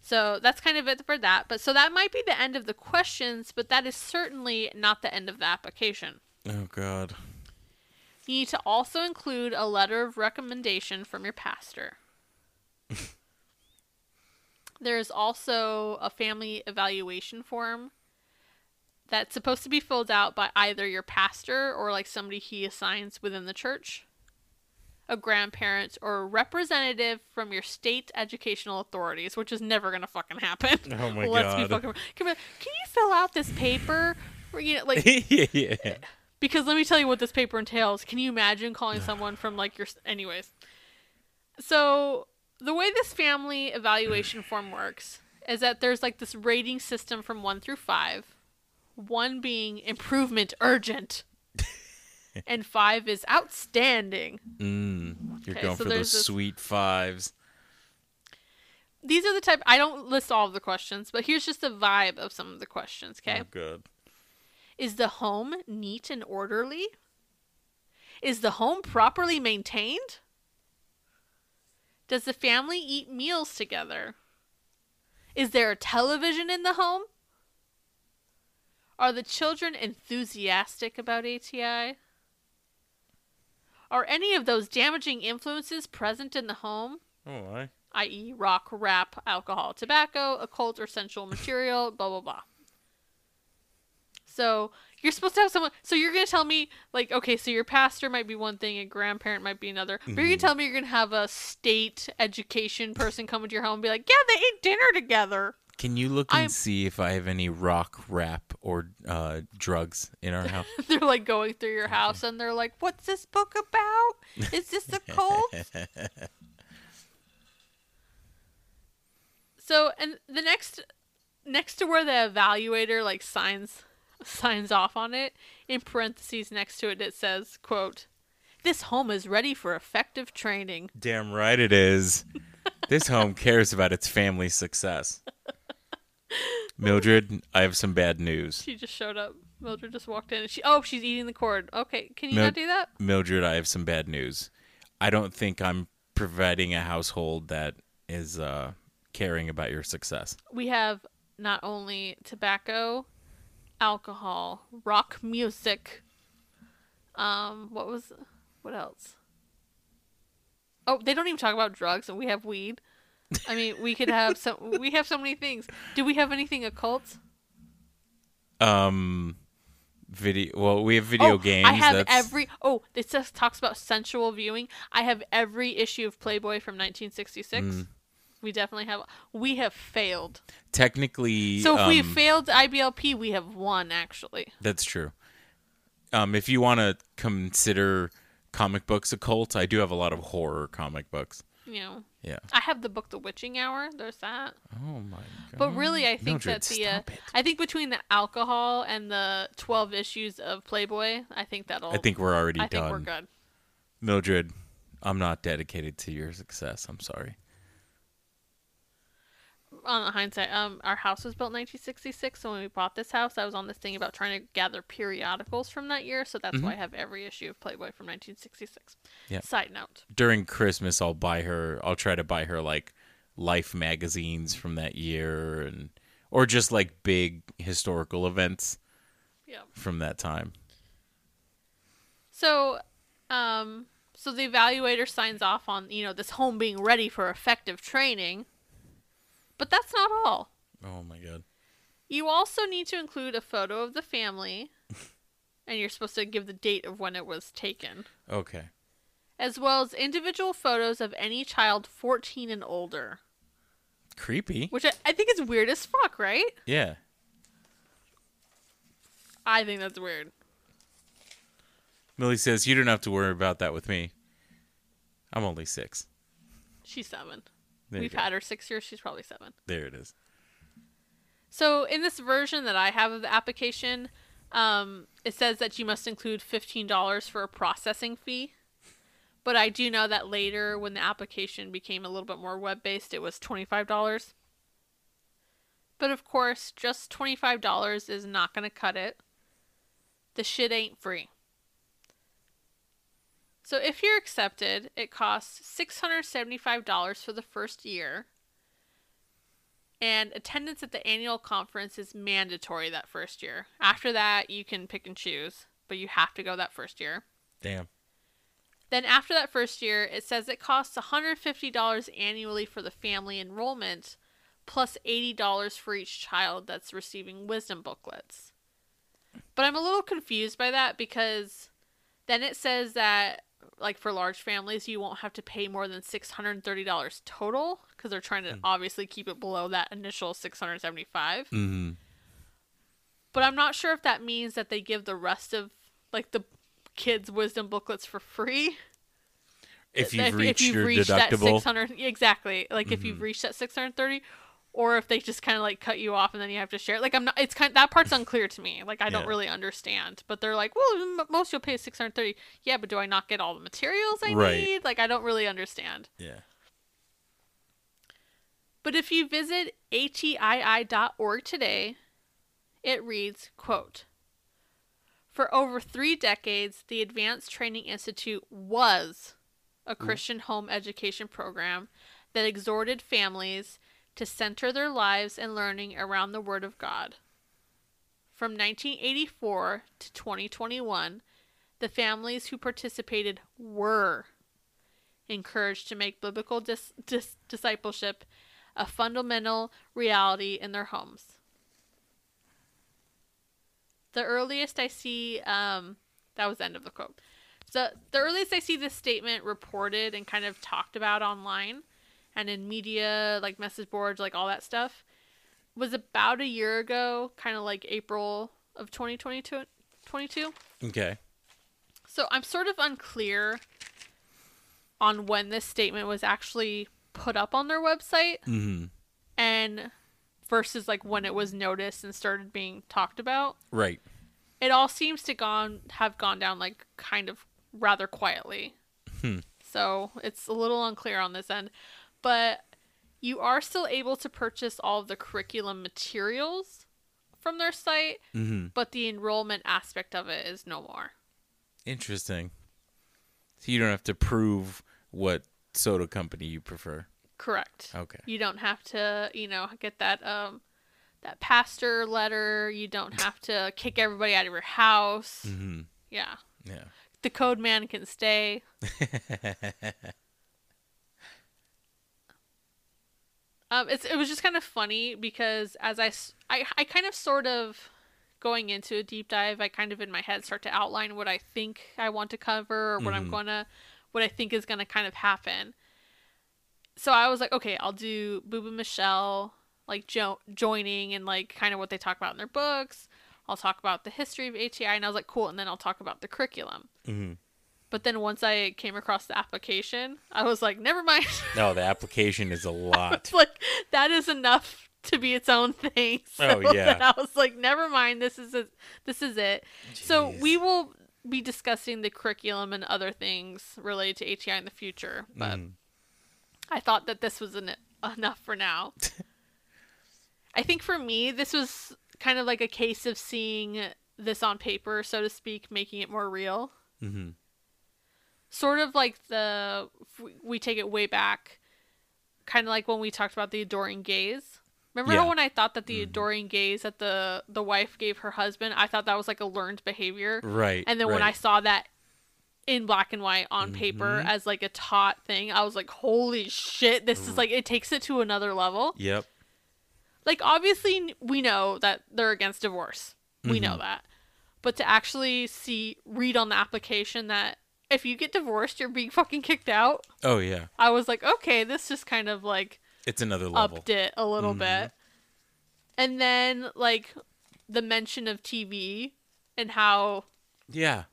So that's kind of it for that. But so that might be the end of the questions, but that is certainly not the end of the application. Oh, God. You need to also include a letter of recommendation from your pastor. there is also a family evaluation form that's supposed to be filled out by either your pastor or like somebody he assigns within the church, a grandparent, or a representative from your state educational authorities, which is never gonna fucking happen. Oh my Let's Be fucking, can, you fill out this paper? Or, you know, like yeah, yeah. because let me tell you what this paper entails. Can you imagine calling someone from like your anyways? So, the way this family evaluation form works is that there's like this rating system from 1 through 5. 1 being improvement urgent. and 5 is outstanding. Mm, you're Okay, going so for those this- sweet fives. These are the type I don't list all of the questions, but here's just the vibe of some of the questions, okay? Oh, good. Is the home neat and orderly? Is the home properly maintained? Does the family eat meals together? Is there a television in the home? Are the children enthusiastic about ATI? Are any of those damaging influences present in the home? Oh, I. i.e., rock, rap, alcohol, tobacco, occult or sensual material, blah blah blah. So you're supposed to have someone. So you're gonna tell me like, okay, so your pastor might be one thing, a grandparent might be another, but you're gonna tell me you're gonna have a state education person come into your home and be like, yeah, they ate dinner together. Can you look and I'm- see if I have any rock, rap, or uh, drugs in our house? they're like going through your house and they're like, what's this book about? Is this a cult? so and the next next to where the evaluator like signs signs off on it in parentheses next to it it says quote this home is ready for effective training Damn right it is. This home cares about its family's success. Mildred, I have some bad news. she just showed up mildred just walked in she oh she's eating the cord okay can you Mil- not do that Mildred, I have some bad news. I don't think I'm providing a household that is uh, caring about your success. we have not only tobacco, alcohol, rock music. Um, what was what else? Oh, they don't even talk about drugs, and we have weed. I mean, we could have some. We have so many things. Do we have anything occult? Um, video. Well, we have video oh, games. I have that's, every. Oh, it just talks about sensual viewing. I have every issue of Playboy from 1966. Mm. We definitely have. We have failed. technically. So if we um, failed IBLP, we have won. Actually, That's true. Um, if you want to consider comic books a cult, I do have a lot of horror comic books. you know, Yeah. I have the book The Witching Hour. There's that. Oh my god. But really, I think that the uh. I think between the alcohol and the 12 issues of Playboy, I think that'll. I think we're already I think done. we're good. Mildred, I'm not dedicated to your success. I'm sorry. On the hindsight, um, our house was built in 1966. So when we bought this house, I was on this thing about trying to gather periodicals from that year. So that's why I have every issue of Playboy from 1966. Mm-hmm. Yeah. Side note. During Christmas, I'll buy her. I'll try to buy her like Life magazines from that year, and or just like big historical events Yeah. from that time. So, um, so the evaluator signs off on you know this home being ready for effective training, but that's not all. Oh my god. You also need to include a photo of the family, and you're supposed to give the date of when it was taken. Okay. as well as individual photos of any child 14 and older. Creepy. Which I, I think is weird as fuck, right? Yeah. I think that's weird. Millie says you don't have to worry about that with me. I'm only six. She's seven. There We've had her six years. She's probably seven. There it is. So in this version that I have of the application, um, it says that you must include fifteen dollars for a processing fee. But I do know that later, when the application became a little bit more web based, it was twenty five dollars. But of course, just twenty five dollars is not going to cut it. The shit ain't free. So if you're accepted, it costs six hundred seventy five dollars for the first year. And attendance at the annual conference is mandatory that first year. After that, you can pick and choose, but you have to go that first year. Damn. Then, after that first year, it says it costs $150 annually for the family enrollment, plus $80 for each child that's receiving wisdom booklets. But I'm a little confused by that because then it says that, like for large families, you won't have to pay more than $630 total because they're trying to obviously keep it below that initial 675 Mm-hmm. but I'm not sure if that means that they give the rest of like the kids wisdom booklets for free. If you've reached your that deductible, 600 exactly, like if you've reached that 630 or if they just kind of like cut you off and then you have to share. it. Like I'm not it's kind that part's unclear to me. Like I don't really understand. But they're like, "Well, m- most you'll pay 630." Yeah, but do I not get all the materials I Right. need? Like I don't really understand. yeah. But if you visit atii.org today, it reads, quote, For over three decades, the Advanced Training Institute was a mm. Christian home education program that exhorted families to center their lives and learning around the Word of God. From 1984 to 2021, the families who participated were encouraged to make biblical dis- dis- discipleship a fundamental reality in their homes. The earliest I see, um, that was the end of the quote. So the earliest I see this statement reported and kind of talked about online and in media, like message boards, like all that stuff, was about a year ago, kind of like April of 2022. 22. Okay. So I'm sort of unclear on when this statement was actually put up on their website Mm-hmm. and versus like when it was noticed and started being talked about. Right. It all seems to gone have gone down like kind of rather quietly. Hmm. So it's a little unclear on this end, but you are still able to purchase all of the curriculum materials from their site, Mm-hmm. but the enrollment aspect of it is no more. Interesting. So you don't have to prove what soda company you prefer. Correct. Okay. You don't have to, you know, get that um that pastor letter. You don't have to kick everybody out of your house. Mm-hmm. Yeah. Yeah. The code man can stay. Um, it's it was just kind of funny because as I, I I kind of sort of going into a deep dive, I kind of in my head start to outline what I think I want to cover or what I'm gonna, what I think is gonna kind of happen. So I was like, okay, I'll do Booba Michelle like jo- joining and like kind of what they talk about in their books. I'll talk about the history of ATI, and I was like, cool. And then I'll talk about the curriculum. But then once I came across the application, I was like, never mind. No, the application is a lot. like that is enough to be its own thing. So Oh, yeah. I was like, never mind. This is it. This is it. So we will be discussing the curriculum and other things related to ATI in the future. But Mm. I thought that this was en- enough for now. I think for me, this was kind of like a case of seeing this on paper, so to speak, making it more real. Mhm. Sort of like the we- take it way back, kind of like when we talked about the adoring gaze. Remember Yeah. how when I thought that the adoring gaze that the the wife gave her husband, I thought that was like a learned behavior. Right. And then when I saw that in black and white on paper Mm-hmm. as like a taught thing, I was like, "Holy shit! This is like it takes it to another level." Yep. Like obviously we know that they're against divorce. We Mm-hmm. know that. But to actually see read on the application that if you get divorced, you're being fucking kicked out. Oh yeah. I was like, "Okay, this just kind of like It's another level. upped it a little Mm-hmm. bit." And then like the mention of TV and how Yeah.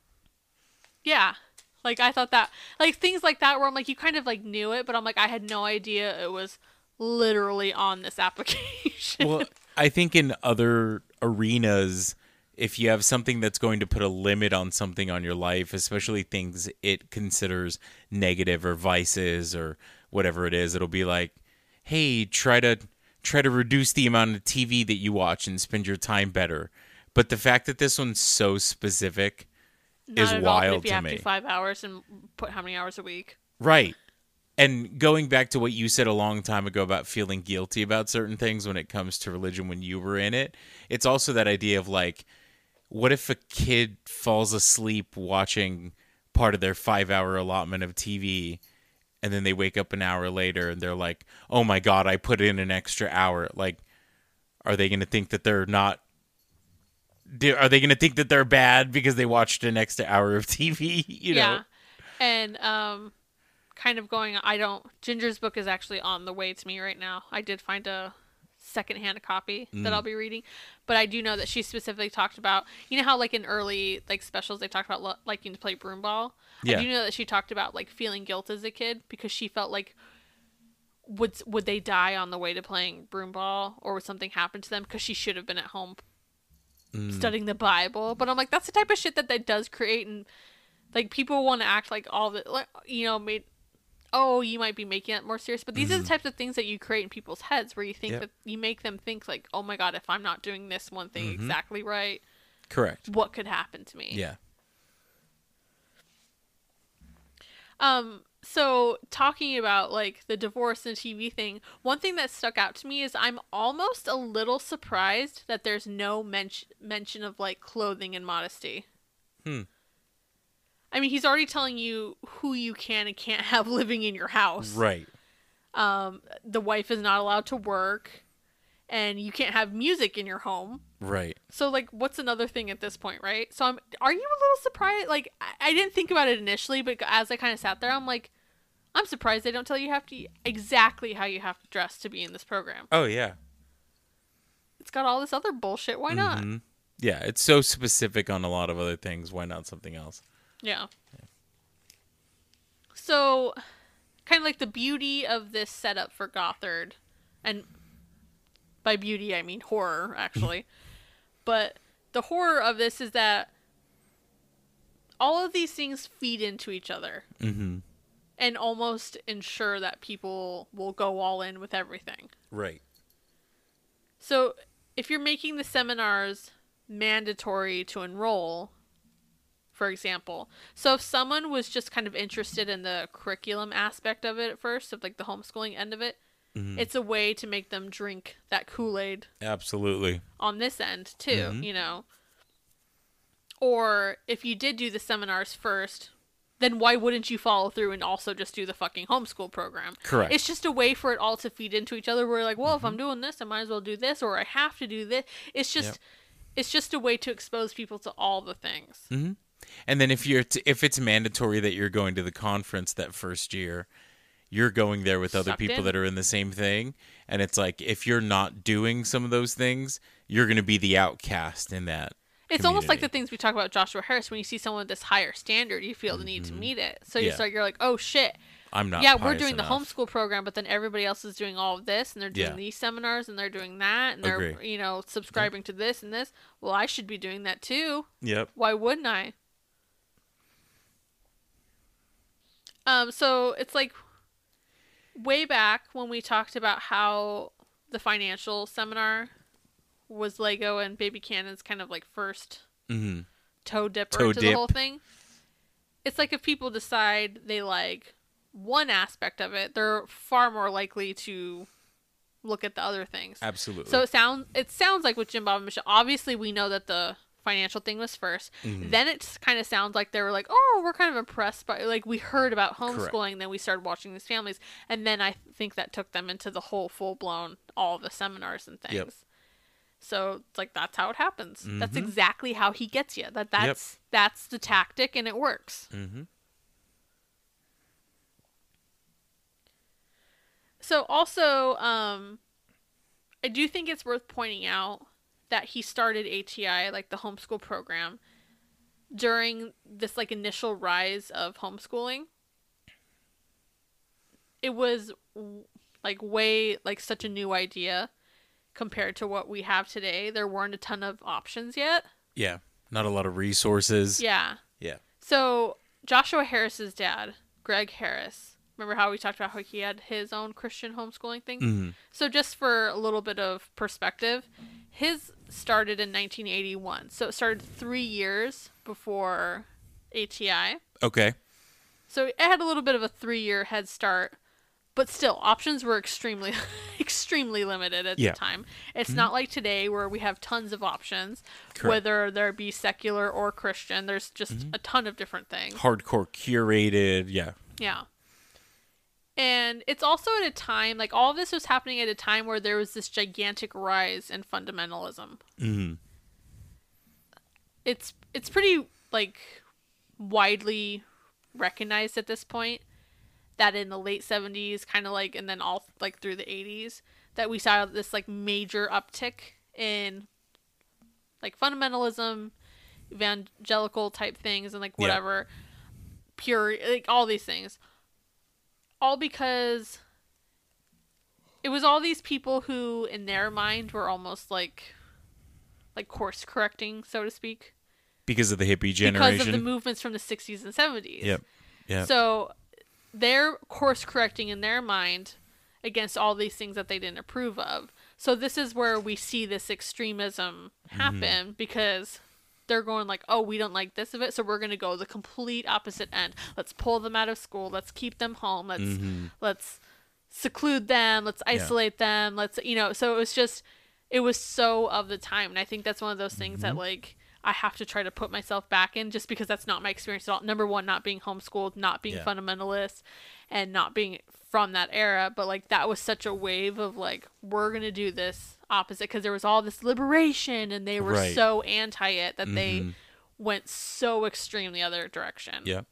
Yeah. Like I thought that like things like that where I'm like you kind of like knew it, but I'm like I had no idea it was literally on this application. Well, I think in other arenas, if you have something that's going to put a limit on something on your life, especially things it considers negative or vices or whatever it is, it'll be like, "Hey, try to try to reduce the amount of TV that you watch and spend your time better." But the fact that this one's so specific Not is at all, but wild if you to have me. to five hours and put how many hours a week? Right. And going back to what you said a long time ago about feeling guilty about certain things when it comes to religion when you were in it, it's also that idea of like, what if a kid falls asleep watching part of their five hour allotment of TV and then they wake up an hour later and they're like, oh my God, I put in an extra hour? Like, are they going to think that they're not? Are they going to think that they're bad because they watched an extra hour of TV? You know? yeah. And um kind of going I don't Ginger's book is actually on the way to me right now. I did find a secondhand copy that Mm. I'll be reading, but I do know that she specifically talked about you know how like in early like specials they talked about lo- liking to play broomball. Yeah. I do know that she talked about like feeling guilt as a kid because she felt like would would they die on the way to playing broomball or would something happen to them because she should have been at home Mm. studying the Bible. But I'm like that's the type of shit that that does create and like people want to act like all the like you know made oh you might be making it more serious but these are the types of things that you create in people's heads where you think Yep. that you make them think like oh my god if i'm not doing this one thing exactly right Correct. what could happen to me Yeah. um so talking about like the divorce and tv thing one thing that stuck out to me is i'm almost a little surprised that there's no men- mention of like clothing and modesty Hmm. I mean he's already telling you who you can and can't have living in your house Right. um, the wife is not allowed to work and you can't have music in your home Right. so like what's another thing at this point right so i'm are you a little surprised like i, I didn't think about it initially but as i kind of sat there i'm like i'm surprised they don't tell you have to exactly how you have to dress to be in this program Oh yeah. it's got all this other bullshit why not Mhm. Yeah, it's so specific on a lot of other things. Why not something else? Yeah. So, kind of like the beauty of this setup for Gothard, and by beauty I mean horror, actually. but the horror of this is that all of these things feed into each other Mm-hmm. and almost ensure that people will go all in with everything. Right. So, if you're making the seminars mandatory to enroll, for example, so if someone was just kind of interested in the curriculum aspect of it at first, of like the homeschooling end of it, mm-hmm. it's a way to make them drink that Kool Aid Absolutely. on this end too, mm-hmm. you know. Or if you did do the seminars first, then why wouldn't you follow through and also just do the fucking homeschool program? Correct. It's just a way for it all to feed into each other. Where you're like, well, if I'm mm-hmm. doing this, I might as well do this, or I have to do this. It's just, it's just a way to expose people to all the things. And then if you're t- if it's mandatory that you're going to the conference that first year, you're going there with other Sucked people in. that are in the same thing, and it's like if you're not doing some of those things, you're going to be the outcast in that. It's almost like the community. things we talk about Joshua Harris. When you see someone with this higher standard, you feel the need to meet it. So you Mm-hmm. Yeah. start, you're like, oh shit, I'm not. yeah, we're pious doing enough. the homeschool program, but then everybody else is doing all of this, and they're doing Yeah. these seminars, and they're doing that, and they're Agree. you know subscribing to this and this. Well, I should be doing that too. Yep. Why wouldn't I? Um, so it's like way back when we talked about how the financial seminar was Lego and Baby Cannon's kind of like first hmm toe dipper Toe into the whole thing. It's like if people decide they like one aspect of it, they're far more likely to look at the other things. Absolutely. So it sounds it sounds like with Jim Bob and Michelle. Obviously, we know that the financial thing was 1st Mm-hmm. Then it kind of sounds like they were like, "Oh, we're kind of impressed by like we heard about homeschooling, then we started watching these families, and then I think that took them into the whole full blown all the seminars and things." Yep. So it's like that's how it happens. That's Mm-hmm. exactly how he gets you. That that's that's the tactic, and it works. hmm So also, um, I do think it's worth pointing out that he started ATI, like the homeschool program, during this like initial rise of homeschooling. It was like way like such a new idea compared to what we have today. There weren't a ton of options yet. Yeah. Not a lot of resources. Yeah. Yeah. So Joshua Harris's dad, Greg Harris. Remember how we talked about how he had his own Christian homeschooling thing? hmm So just for a little bit of perspective, his started in 1981. So it started three years before ATI. Okay. So it had a little bit of a three-year head start, but still, options were extremely, extremely limited at Yeah. the time. It's mm-hmm. not like today where we have tons of options, Correct. whether there be secular or Christian. There's just mm-hmm. a ton of different things. Hardcore curated. Yeah. Yeah. And it's also at a time like all of this was happening at a time where there was this gigantic rise in fundamentalism. hmm It's it's pretty like widely recognized at this point that in the late 70s kind of like and then all like through the 80s that we saw this like major uptick in like fundamentalism evangelical type things and like Yeah. whatever pure like all these things all because it was all these people who in their mind were almost like like course correcting so to speak Because of the hippie generation. because of the movements from the 60s and 70s Yep. Yep. so they're course correcting in their mind against all these things that they didn't approve of. So this is where we see this extremism mm-hmm. happen because they're going like, "Oh, we don't like this of it, so we're going to go the complete opposite end. Let's pull them out of school. Let's keep them home. Let's Mm-hmm. let's seclude them. Let's isolate them. Let's you know." So it was just it was so of the time, and I think that's one of those things Mm-hmm. that like I have to try to put myself back in just because that's not my experience at all. Number one, not being homeschooled, not being Yeah. fundamentalist, and not being from that era. But like that was such a wave of like we're gonna do this opposite because there was all this liberation, and they were Right. so anti it that they Mhm. went so extreme the other direction. yeah.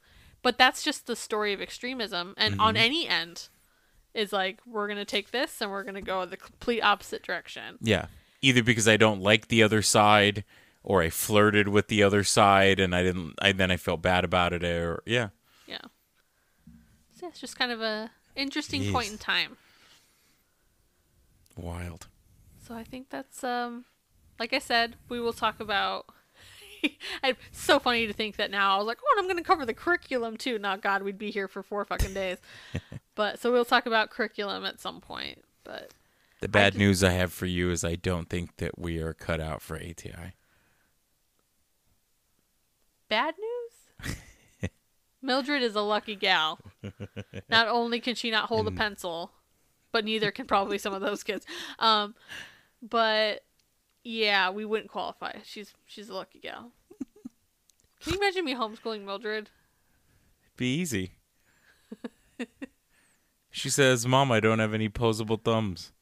But that's just the story of extremism, and on any end. Is like we're gonna take this and we're gonna go the complete opposite direction. Yeah. Either because I don't like the other side or I flirted with the other side and I didn't I then I felt bad about it or yeah. Yeah. So it's just kind of a interesting Jeez. point in time. Wild. So I think that's um like I said, we will talk about it's so funny to think that now I was like, oh, and I'm going to cover the curriculum too. Now, God, we'd be here for four fucking days. but so we'll talk about curriculum at some point. But The bad just- news I have for you is I don't think that we are cut out for ATI. bad news? Mildred is a lucky gal. Not only can she not hold a pencil, but neither can probably some of those kids. Um, but yeah, we wouldn't qualify. She's she's a lucky gal. Can you imagine me homeschooling Mildred? Be easy. she says, "Mom, I don't have any posable thumbs."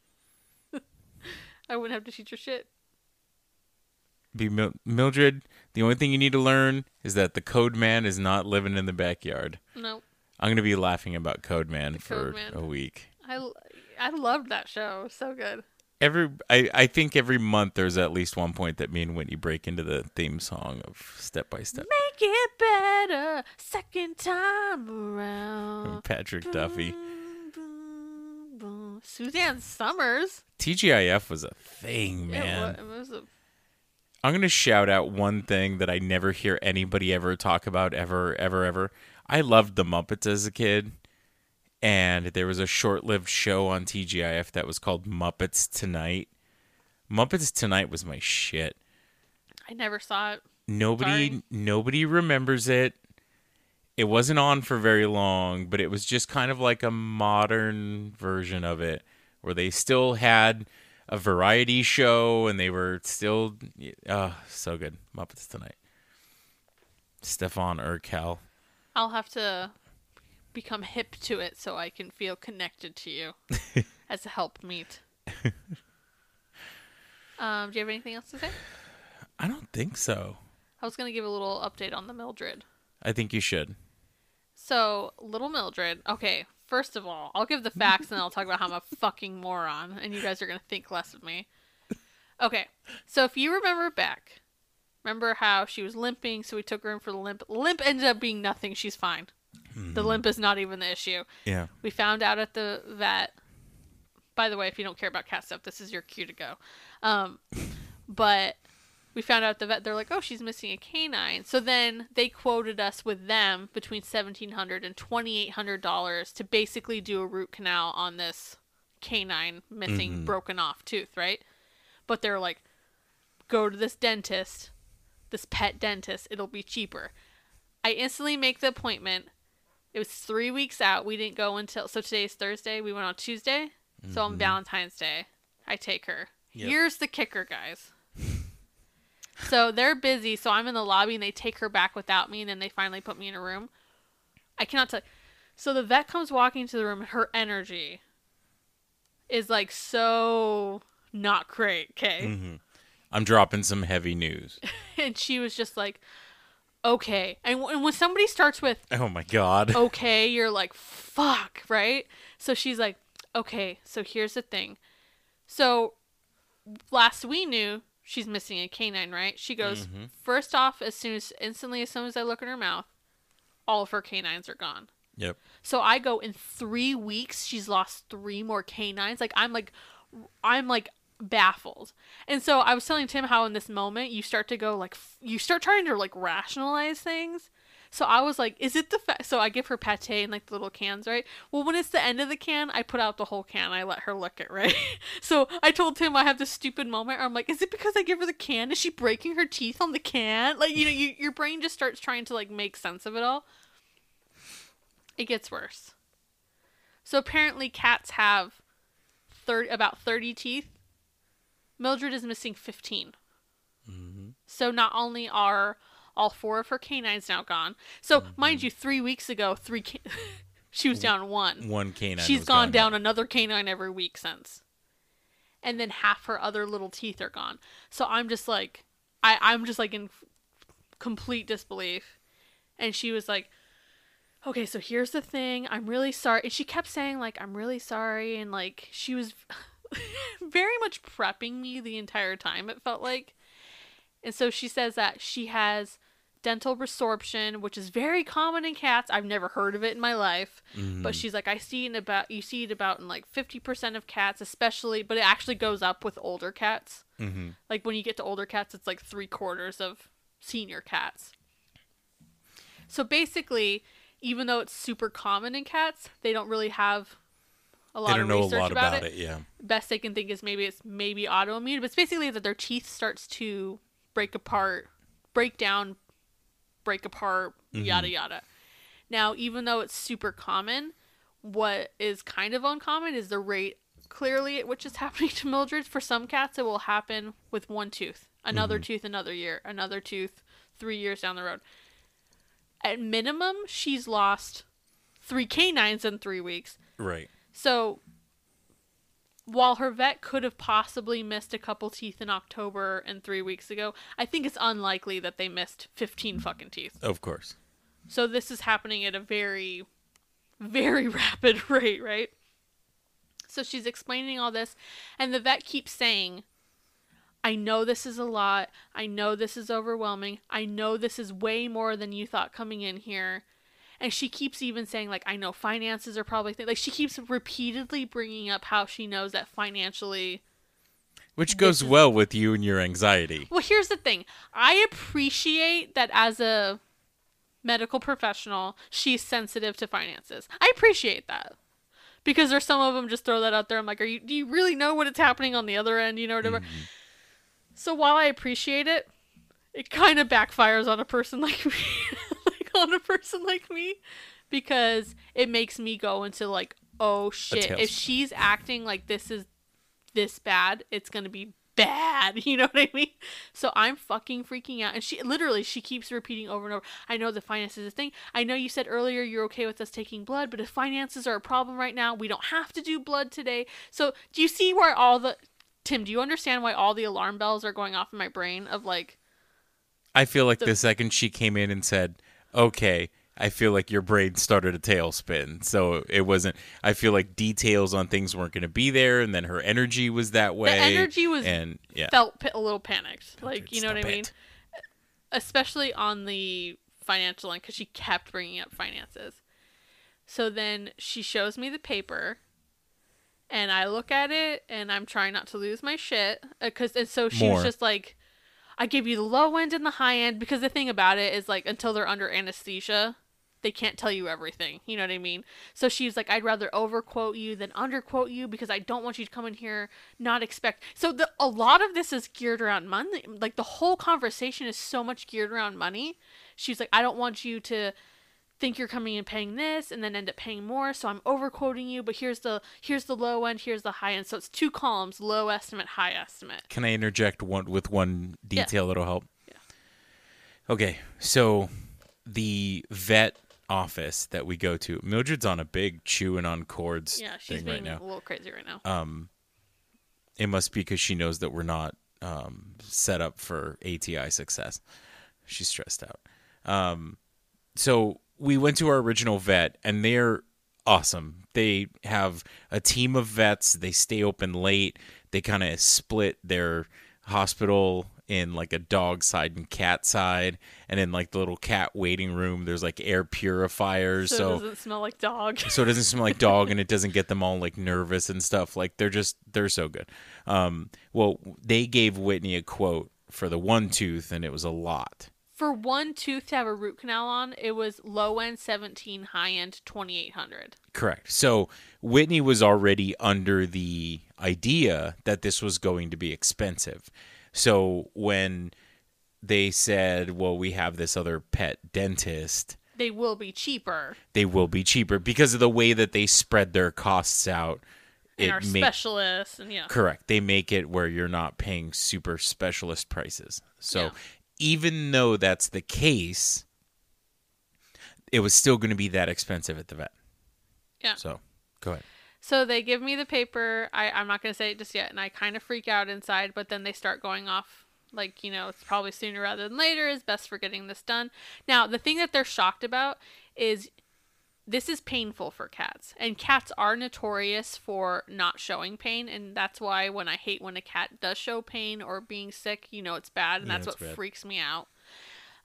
I wouldn't have to teach her shit. be Mil- Mildred. The only thing you need to learn is that the Code Man is not living in the backyard. No, I'm gonna be laughing about Code Man for Code Man. a week. I l- I loved that show. So good. Every I, I think every month there's at least one point that me and Whitney break into the theme song of Step by Step. Make it better second time around. Patrick Duffy. Boom, boom, boom. Suzanne Somers. TGIF was a thing, It man. wa- It was a I'm gonna shout out one thing that I never hear anybody ever talk about ever, ever, ever. I loved the Muppets as a kid, and there was a short-lived show on TGIF that was called Muppets Tonight. Muppets Tonight was my shit. I never saw it. Nobody, Sorry. nobody remembers it. It wasn't on for very long, but it was just kind of like a modern version of it, where they still had a variety show and they were still, uh, so good. Muppets Tonight. Stefan Urquelle. I'll have to become hip to it so I can feel connected to you as a helpmeet. um, do you have anything else to say? I don't think so. I was gonna give a little update on the Mildred. I think you should. So, little Mildred. Okay, first of all, I'll give the facts and I'll talk about how I'm a fucking moron, and you guys are gonna think less of me. Okay, so if you remember back, remember how she was limping, so we took her in for the limp. Limp ended up being nothing. She's fine. The limp is not even the issue. Yeah. We found out at the vet. By the way, if you don't care about cat stuff, this is your cue to go. Um, but we found out at the vet they're like, oh, she's missing a canine. So then they quoted us with them between seventeen hundred and twenty eight hundred dollars to basically do a root canal on this canine missing broken off tooth, right? But they're like, go to this dentist, this pet dentist. It'll be cheaper. I instantly make the appointment. It was three weeks out. We didn't go until so today's Thursday. We went on Tuesday. So on mm-hmm. Valentine's Day, I take her. Yep. Here's the kicker, guys. so they're busy. So I'm in the lobby and they take her back without me, and then they finally put me in a room. I cannot tell. So the vet comes walking into the room, her energy is like so not great. Okay. Mm-hmm. I'm dropping some heavy news. and she was just like, okay. And, w- and when somebody starts with Oh my god. okay, you're like, fuck, right? So she's like, okay, so here's the thing. So last we knew, she's missing a canine, right? She goes, mm-hmm. first off, as soon as, instantly, as soon as I look in her mouth, all of her canines are gone. Yep. So I go in three weeks, she's lost three more canines. Like I'm like, I'm like baffled. And so I was telling Tim how in this moment you start to go like, f- you start trying to like rationalize things. So I was like, is it the fact? So I give her pate in like the little cans, right? Well, when it's the end of the can, I put out the whole can. I let her lick it, right? so I told Tim I have this stupid moment where I'm like, is it because I give her the can? Is she breaking her teeth on the can? Like, you know, you, your brain just starts trying to like make sense of it all it gets worse. So apparently cats have 30, about 30 teeth. Mildred is missing 15. Mm-hmm. So not only are all four of her canines now gone. So mm-hmm. mind you, three weeks ago, three ca- she was down one. One canine. She's was gone down another canine every week since. And then half her other little teeth are gone. So I'm just like, I, I'm just like in f- complete disbelief. And she was like, okay, so here's the thing. I'm really sorry. And she kept saying, like, I'm really sorry. And like, she was very much prepping me the entire time, it felt like. And so she says that she has dental resorption, which is very common in cats. I've never heard of it in my life. But she's like, I see it about you see it about in like fifty percent of cats, especially but it actually goes up with older cats. Mm-hmm. Like when you get to older cats, it's like three quarters of senior cats. So basically, even though it's super common in cats, they don't really have a lot They don't of know a research lot about, about it it. Yeah. best they can think is maybe it's maybe autoimmune, but it's basically that their teeth starts to break apart, break down, break apart, mm-hmm. yada yada. Now, even though it's super common, what is kind of uncommon is the rate clearly which is happening to Mildred. For some cats, it will happen with one tooth, another mm-hmm. tooth another year, another tooth three years down the road. At minimum, she's lost three canines in three weeks. Right. So while her vet could have possibly missed a couple teeth in October and three weeks ago, I think it's unlikely that they missed 15 fucking teeth. Of course. So this is happening at a very, very rapid rate, right? So she's explaining all this, and the vet keeps saying, I know this is a lot. I know this is overwhelming. I know this is way more than you thought coming in here. And she keeps even saying, like, I know finances are probably, th-. like, she keeps repeatedly bringing up how she knows that financially Which goes well with you and your anxiety. well, here's the thing. I appreciate that as a medical professional, she's sensitive to finances. I appreciate that. Because there's some of them just throw that out there. I'm like, are you do you really know what is happening on the other end, you know whatever. Mm-hmm. So while I appreciate it, it kind of backfires on a person like me. on a person like me because it makes me go into like, oh shit, if she's acting like this is this bad, it's gonna be bad. You know what I mean? So I'm fucking freaking out. And she literally she keeps repeating over and over, I know the finances is a thing. I know you said earlier you're okay with us taking blood, but if finances are a problem right now, we don't have to do blood today. So do you see where all the Tim, do you understand why all the alarm bells are going off in my brain of like I feel like the second she came in and said, "Okay," I feel like your brain started a tailspin. So it wasn't. I feel like details on things weren't going to be there, and then her energy was that way. The energy was and yeah, felt pa- a little panicked. Like, you know what I mean? Especially on the financial end because she kept bringing up finances. So then she shows me the paper and I look at it and I'm trying not to lose my shit uh, because and so she More. was just like I give you the low end and the high end because the thing about it is like until they're under anesthesia they can't tell you everything. You know what I mean? So she's like, I'd rather overquote you than underquote you because I don't want you to come in here not expect. So the a lot of this is geared around money. Like the whole conversation is so much geared around money. She's like, I don't want you to think you're coming and paying this and then end up paying more. So I'm overquoting you, but here's the here's the low end, here's the high end. So it's two columns: low estimate, high estimate. Can I interject one with one Yeah. detail that'll help? yeah Okay, so the vet office that we go to, Mildred's on a big chewing on cords Yeah, she's thing being right now. a little crazy right now. Um, it must be because she knows that we're not um, set up for ATI success. She's stressed out. Um, so we went to our original vet, and they're awesome. They have a team of vets. They stay open late. They kind of split their hospital in like a dog side and cat side, and in like the little cat waiting room, there's like air purifiers. so, so it doesn't smell like dog. so it doesn't smell like dog and it doesn't get them all like nervous and stuff like they're just they're so good um well they gave whitney a quote for the one tooth and it was a lot For one tooth to have a root canal on, it was low end 17, high end 2800. correct so whitney was already under the idea that this was going to be expensive so when they said well we have this other pet dentist They will be cheaper. they will be cheaper because of the way that they spread their costs out And our ma- specialists and yeah. Correct. They make it where you're not paying super specialist prices. So Yeah. Even though that's the case, it was still going to be that expensive at the vet. Yeah. So go ahead. So they give me the paper. I, I'm not going to say it just yet. And I kind of freak out inside, but then they start going off like, you know, it's probably sooner rather than later is best for getting this done. Now, the thing that they're shocked about is this is painful for cats. And cats are notorious for not showing pain. And that's why when I hate when a cat does show pain or being sick, you know, it's bad. And Yeah, that's what bad. freaks me out.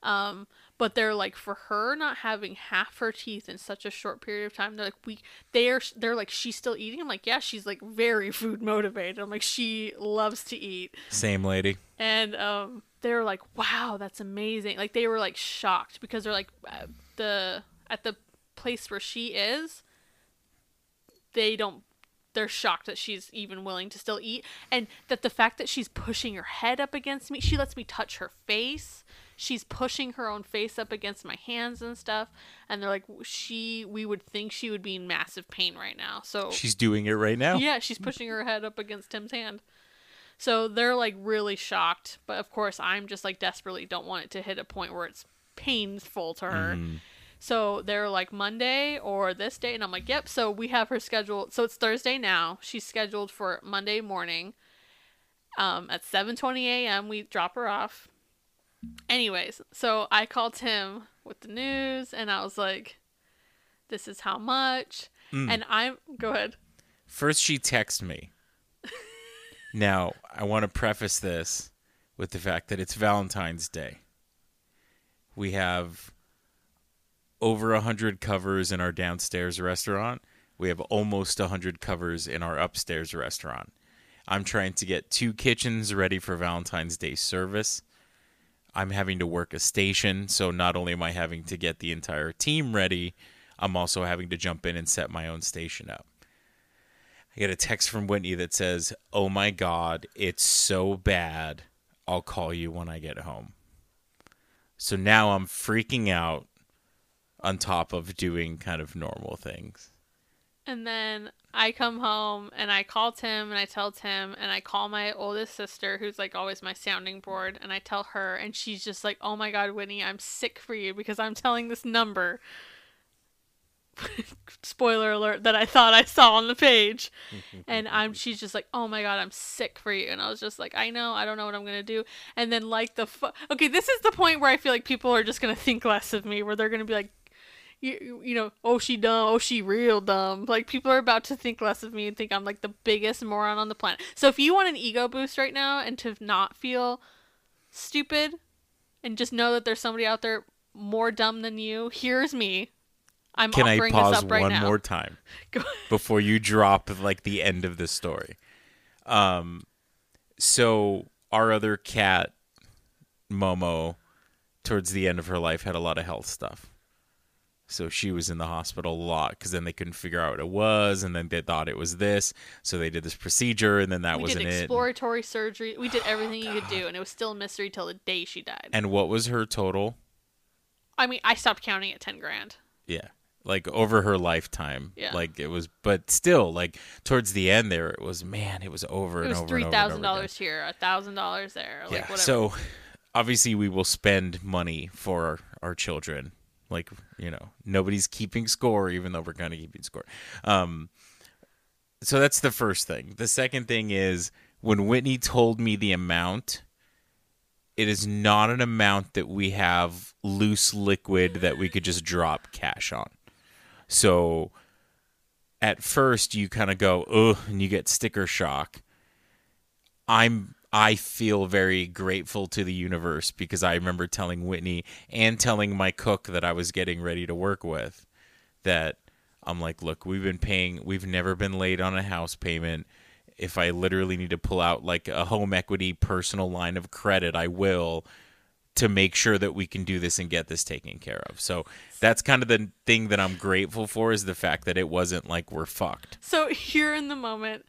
Um, but they're like for her not having half her teeth in such a short period of time. They're like we they are they're like she's still eating. I'm like yeah, she's like very food motivated. I'm like she loves to eat, Same lady. and um, they're like wow, that's amazing. Like they were like shocked because they're like uh, the at the place where she is, they don't. They're shocked that she's even willing to still eat, and that the fact that she's pushing her head up against me, she lets me touch her face. She's pushing her own face up against my hands and stuff, and they're like, she. We would think she would be in massive pain right now. So She's doing it right now. yeah, she's pushing her head up against Tim's hand. So they're like really shocked, but of course I'm just like desperately don't want it to hit a point where it's painful to her. Mm. So they're like Monday or this day, and I'm like, yep. So we have her scheduled. So it's Thursday now. She's scheduled for Monday morning. Um, at 7:20 a.m. we drop her off. Anyways, so I called Tim with the news, and I was like, "This is how much." And I'm go ahead. First, she texted me. now, I want to preface this with the fact that it's Valentine's Day. We have over a hundred covers in our downstairs restaurant. We have almost a hundred covers in our upstairs restaurant. I'm trying to get two kitchens ready for Valentine's Day service. I'm having to work a station, so not only am I having to get the entire team ready, I'm also having to jump in and set my own station up. I get a text from Whitney that says, Oh my God, it's so bad. I'll call you when I get home. So now I'm freaking out on top of doing kind of normal things. And then I come home and I call Tim and I tell Tim and I call my oldest sister, who's like always my sounding board, and I tell her, and she's just like, "Oh my God, Whitney, I'm sick for you because I'm telling this number." Spoiler alert that I thought I saw on the page, and I'm she's just like, "Oh my God, I'm sick for you," and I was just like, "I know, I don't know what I'm gonna do," and then like the fu- okay, this is the point where I feel like people are just gonna think less of me, where they're gonna be like, you, you know, oh she dumb, oh she real dumb. Like people are about to think less of me and think I'm like the biggest moron on the planet. So if you want an ego boost right now and to not feel stupid and just know that there's somebody out there more dumb than you, here's me. I'm Can I pause this up right one now. more time before you drop like the end of the story? Um, so our other cat, Momo, towards the end of her life had a lot of health stuff. So she was in the hospital a lot because then they couldn't figure out what it was, and then they thought it was this. So they did this procedure, and then that we wasn't did it. exploratory surgery. We did everything you could do, and it was still a mystery till the day she died. And what was her total? I mean, I stopped counting at ten grand. Yeah. Like over her lifetime. Yeah. Like it was but still, like towards the end there it was man, it was over It and was over three and over. and thousand dollars here, a thousand dollars there, like yeah. whatever. So obviously we will spend money for our, our children. Like, you know, nobody's keeping score even though we're kind of keeping score. Um so that's the first thing. The second thing is when Whitney told me the amount, it is not an amount that we have loose liquid that we could just drop cash on. So at first you kind of go, ugh, and you get sticker shock. I'm I feel very grateful to the universe because I remember telling Whitney and telling my cook that I was getting ready to work with that I'm like, look, we've been paying we've never been late on a house payment. If I literally need to pull out like a home equity personal line of credit, I will to make sure that we can do this and get this taken care of. So that's kind of the thing that I'm grateful for is the fact that it wasn't like we're fucked. So here in the moment,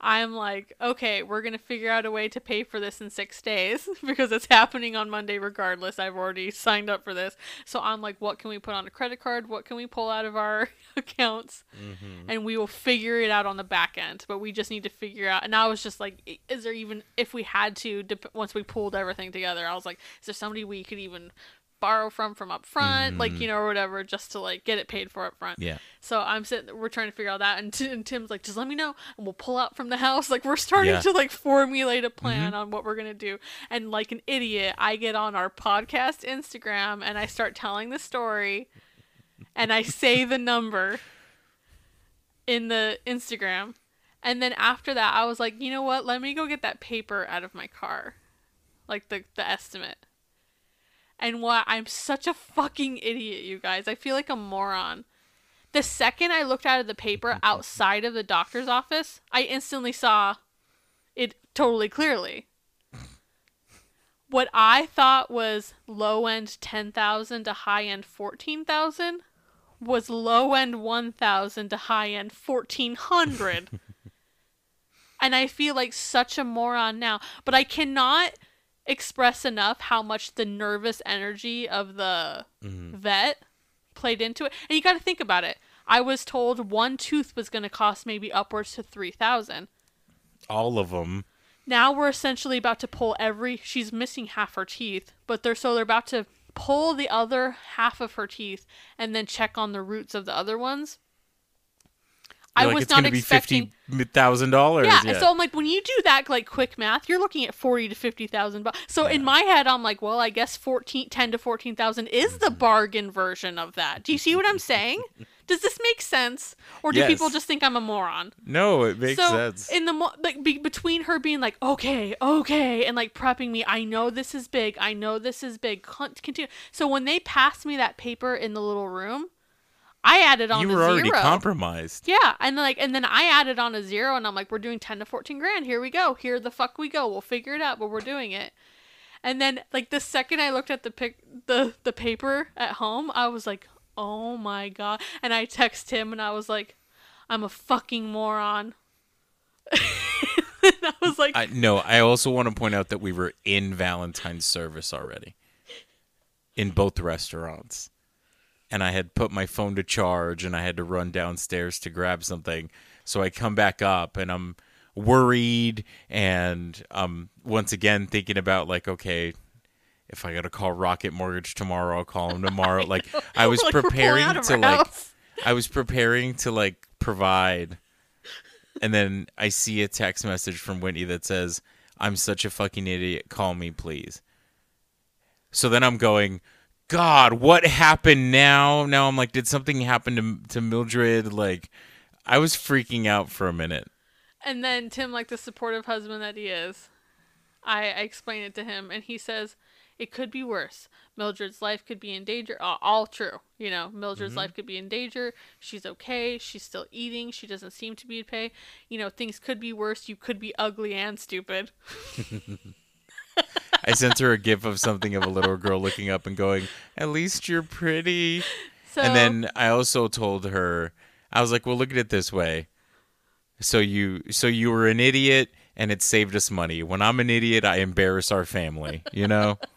I'm like, okay, we're gonna figure out a way to pay for this in six days because it's happening on Monday regardless. I've already signed up for this. So I'm like, what can we put on a credit card? What can we pull out of our accounts? Mm-hmm. And we will figure it out on the back end. But we just need to figure out. And I was just like, is there even if we had to once we pulled everything together? I was like, is there somebody we could even borrow from from up front, like mm-hmm. you know, or whatever, just to like get it paid for up front. Yeah. So I'm sitting, we're trying to figure out that, and, T- and Tim's like, just let me know, and we'll pull out from the house. Like we're starting Yeah. to like formulate a plan mm-hmm. on what we're gonna do. And like an idiot, I get on our podcast Instagram and I start telling the story, and I say the number in the Instagram, and then after that, I was like, you know what? Let me go get that paper out of my car, like the the estimate. And what I'm such a fucking idiot, you guys. I feel like a moron. The second I looked out of the paper outside of the doctor's office, I instantly saw it totally clearly. What I thought was low end 10,000 to high end 14,000 was low end 1,000 to high end 1,400. and I feel like such a moron now. But I cannot express enough how much the nervous energy of the mm-hmm. vet played into it. And you got to think about it. I was told one tooth was going to cost maybe upwards to 3000. All of them. Now we're essentially about to pull every she's missing half her teeth, but they're so they're about to pull the other half of her teeth and then check on the roots of the other ones. I You're like, was it's not gonna expecting. be thousand dollars. Yeah, so I'm like, when you do that like quick math, you're looking at forty to fifty thousand bucks. So in my head, I'm like, well, I guess 14, 10 to fourteen thousand is the Mm-hmm. bargain version of that. Do you see what I'm saying? Does this make sense, or do people just think I'm a moron? no, it makes so sense. in the mo- like be- between her being like okay okay and like prepping me i know this is big i know this is big Con- continue so when they passed me that paper in the little room i added on you were already compromised. yeah and then like and then i added on a zero and i'm like we're doing 10 to 14 grand. Here we go. Here the fuck we go. We'll figure it out but we're doing it. And then like the second i looked at the pic the the paper at home i was like oh my god. And i text him and i was like i'm a fucking moron. And i was like I, no, I also want to point out that we were in Valentine's service already, in both restaurants, and I had put my phone to charge, and I had to run downstairs to grab something. So I come back up, and I'm worried, and um, once again thinking about like, okay, if I gotta call Rocket Mortgage tomorrow, I'll call them tomorrow. like I was Like, preparing to like, house. I was preparing to like provide and then I see a text message from Whitney that says, "I'm such a fucking idiot. Call me, please." So then I'm going, God, what happened now? Now I'm like, did something happen to to Mildred? Like, I was freaking out for a minute. And then Tim, like the supportive husband that he is, I, I explain it to him, and he says, "It could be worse. Mildred's life could be in danger. All, all true, you know. Mildred's mm-hmm. life could be in danger. She's okay. She's still eating. She doesn't seem to be in pain. You know, things could be worse. You could be ugly and stupid. I sent her a gif of something of a little girl looking up and going, "At least you're pretty." So and then I also told her, I was like, "Well, look at it this way. So you, so you were an idiot, and it saved us money. When I'm an idiot, I embarrass our family. You know."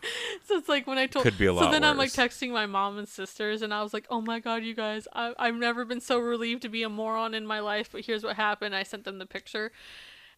So it's like when I told. Could be a lot. So then I'm like texting my mom and sisters, and I was like, "Oh my god, you guys! I I've never been so relieved to be a moron in my life." But here's what happened. I sent them the picture,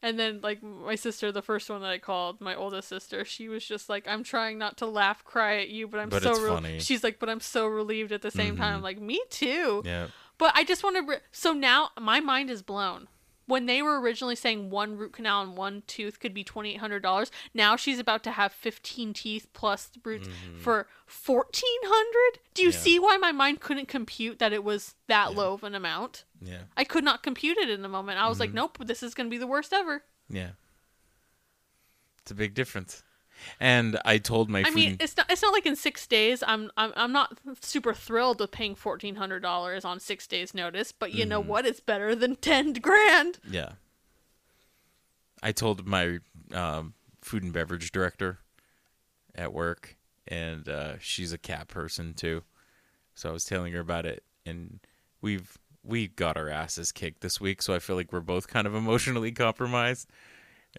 and then like my sister, the first one that I called, my oldest sister, she was just like, "I'm trying not to laugh, cry at you, but I'm But so." it's funny. Mm-hmm. She's like, "But I'm so relieved at the same time." I'm like, "Me too." yeah. But I just want to. Re- so now my mind is blown. When they were originally saying one root canal and one tooth could be twenty eight hundred dollars, now she's about to have fifteen teeth plus the roots for fourteen hundred. Do you Mm-hmm. Yeah. see why my mind couldn't compute that it was that low of an amount? Yeah. I could not compute it in the moment. I was like, Mm-hmm. nope, this is going to be the worst ever. Yeah. It's a big difference. And I told my I mean, and- it's not. It's not like in six days. I'm. I'm. I'm not super thrilled with paying fourteen hundred dollars on six days' notice. But you Mm-hmm. know what? It's better than ten grand. yeah. I told my um, food and beverage director at work, and uh, she's a cat person too. So I was telling her about it, and we've we got our asses kicked this week. So I feel like we're both kind of emotionally compromised.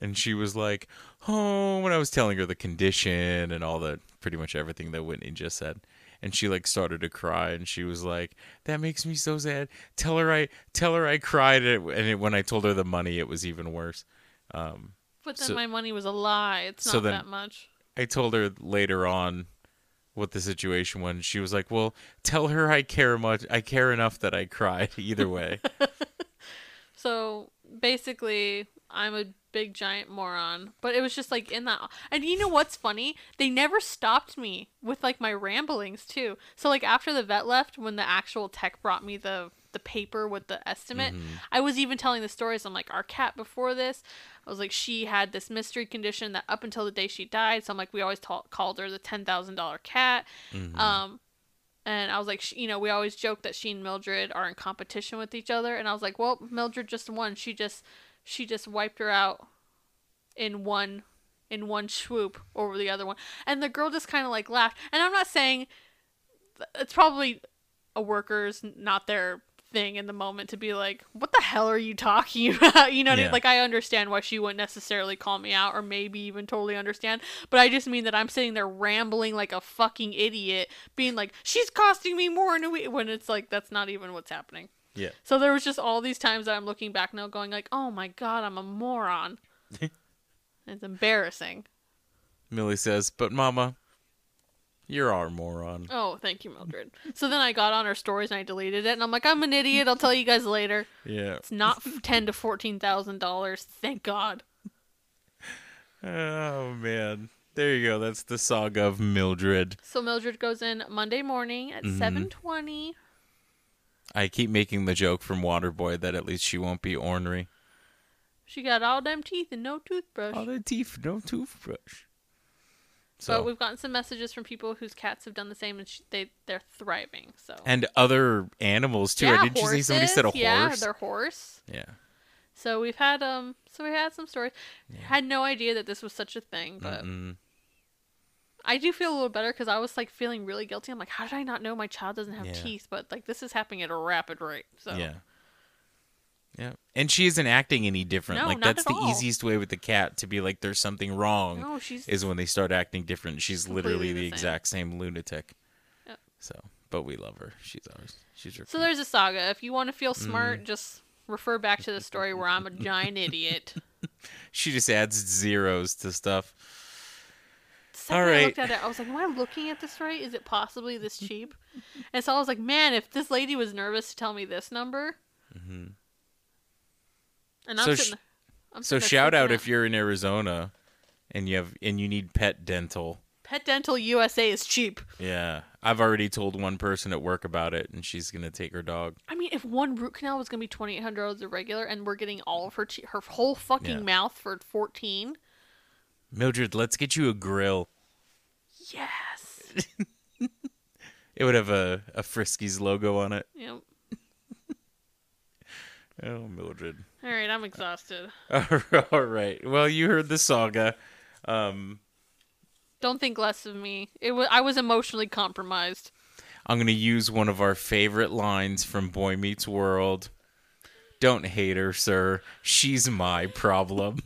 And she was like, "Oh," when I was telling her the condition and all the pretty much everything that Whitney just said, and she like started to cry, and she was like, "That makes me so sad." Tell her I tell her I cried, and it, when I told her the money, it was even worse. Um, But then So- my money was a lie. It's not so then- that much. I told her later on what the situation was. She was like, "Well, tell her I care much. I care enough that I cried either way." So basically, I'm a big giant moron. But it was just like in that. And you know what's funny? They never stopped me with like my ramblings too. So like after the vet left, when the actual tech brought me the the paper with the estimate, I was even telling the stories. I'm like, our cat before this, I was like, she had this mystery condition that up until the day she died. So I'm like, we always ta- called her the ten thousand dollar cat. Um, and I was like, you know, we always joke that she and Mildred are in competition with each other. And I was like, well, Mildred just won. She just, she just wiped her out in one, in one swoop over the other one. And the girl just kind of like laughed. And I'm not saying it's probably a worker's not their thing in the moment to be like, what the hell are you talking about? You know, what I mean? Like I understand why she wouldn't necessarily call me out or maybe even totally understand, but I just mean that I'm sitting there rambling like a fucking idiot, being like, she's costing me more in a week when it's like that's not even what's happening. Yeah. So there was just all these times that I'm looking back now going like, oh my god, I'm a moron. it's embarrassing. Millie says, "But Mama, You're our moron. Oh, thank you, Mildred. So then I got on her stories and I deleted it, and I'm like, I'm an idiot. I'll tell you guys later. Yeah. It's not f- ten to fourteen thousand dollars. Thank God. Oh man. There you go. That's the saga of Mildred. So Mildred goes in Monday morning at Mm-hmm. seven twenty. I keep making the joke from Waterboy that at least she won't be ornery. She got all them teeth and no toothbrush. All the teeth, no toothbrush. but So we've gotten some messages from people whose cats have done the same, and sh they they're thriving. So and other animals too. yeah, Didn't you say somebody said a horses. Yeah, horse? their horse. Yeah. So we've had um, so we had some stories. Had no idea that this was such a thing, but Mm-mm. I do feel a little better because I was like feeling really guilty. I'm like, how did I not know my child doesn't have Yeah. teeth? But like this is happening at a rapid rate. So Yeah. Yeah. And she isn't acting any different. No, like that's at the all. easiest way with the cat to be like there's something wrong no, she's is when they start acting different. She's literally the, the same. exact same lunatic. Yep. So, but we love her. She's ours. She's her. So there's a saga. If you want to feel Mm. smart, just refer back to the story where I'm a giant idiot. She just adds zeros to stuff. Second All I right. looked at it, I was like, "Am I looking at this right? Is it possibly this cheap?" and so I was like, "Man, if this lady was nervous to tell me this number." Mm-hmm. And I'm So sh- I'm So shout out if you're in Arizona and you have and you need pet dental. Pet Dental USA is cheap. Yeah. I've already told one person at work about it and she's going to take her dog. I mean, if one root canal was gonna be twenty eight hundred dollars a regular, and we're getting all of her te- her whole fucking Yeah. mouth for fourteen, Mildred, let's get you a grill. Yes. It would have a, a Friskies logo on it. yep. Oh, Mildred. All right, I'm exhausted. All right. Well, you heard the saga. Um, Don't think less of me. It was I was emotionally compromised. I'm going to use one of our favorite lines from Boy Meets World. Don't hate her, sir. She's my problem.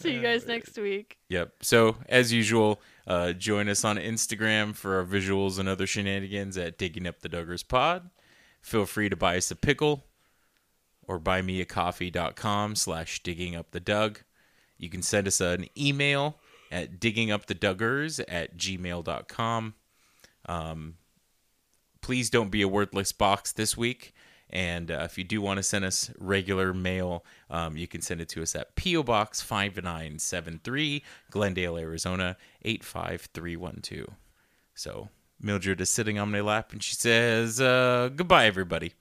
See you guys next week. Yep. So, as usual, uh, join us on Instagram for our visuals and other shenanigans at Digging Up the Duggars Pod. Feel free to buy us a pickle or buymeacoffee.com slash digging up the Doug. You can send us an email at digginguptheduggars at gmail.com. Um, please don't be a wordless box this week. And uh, if you do want to send us regular mail, um, you can send it to us at P.O. Box 5973, Glendale, Arizona 85312. So Mildred is sitting on my lap and she says, uh, Goodbye, everybody.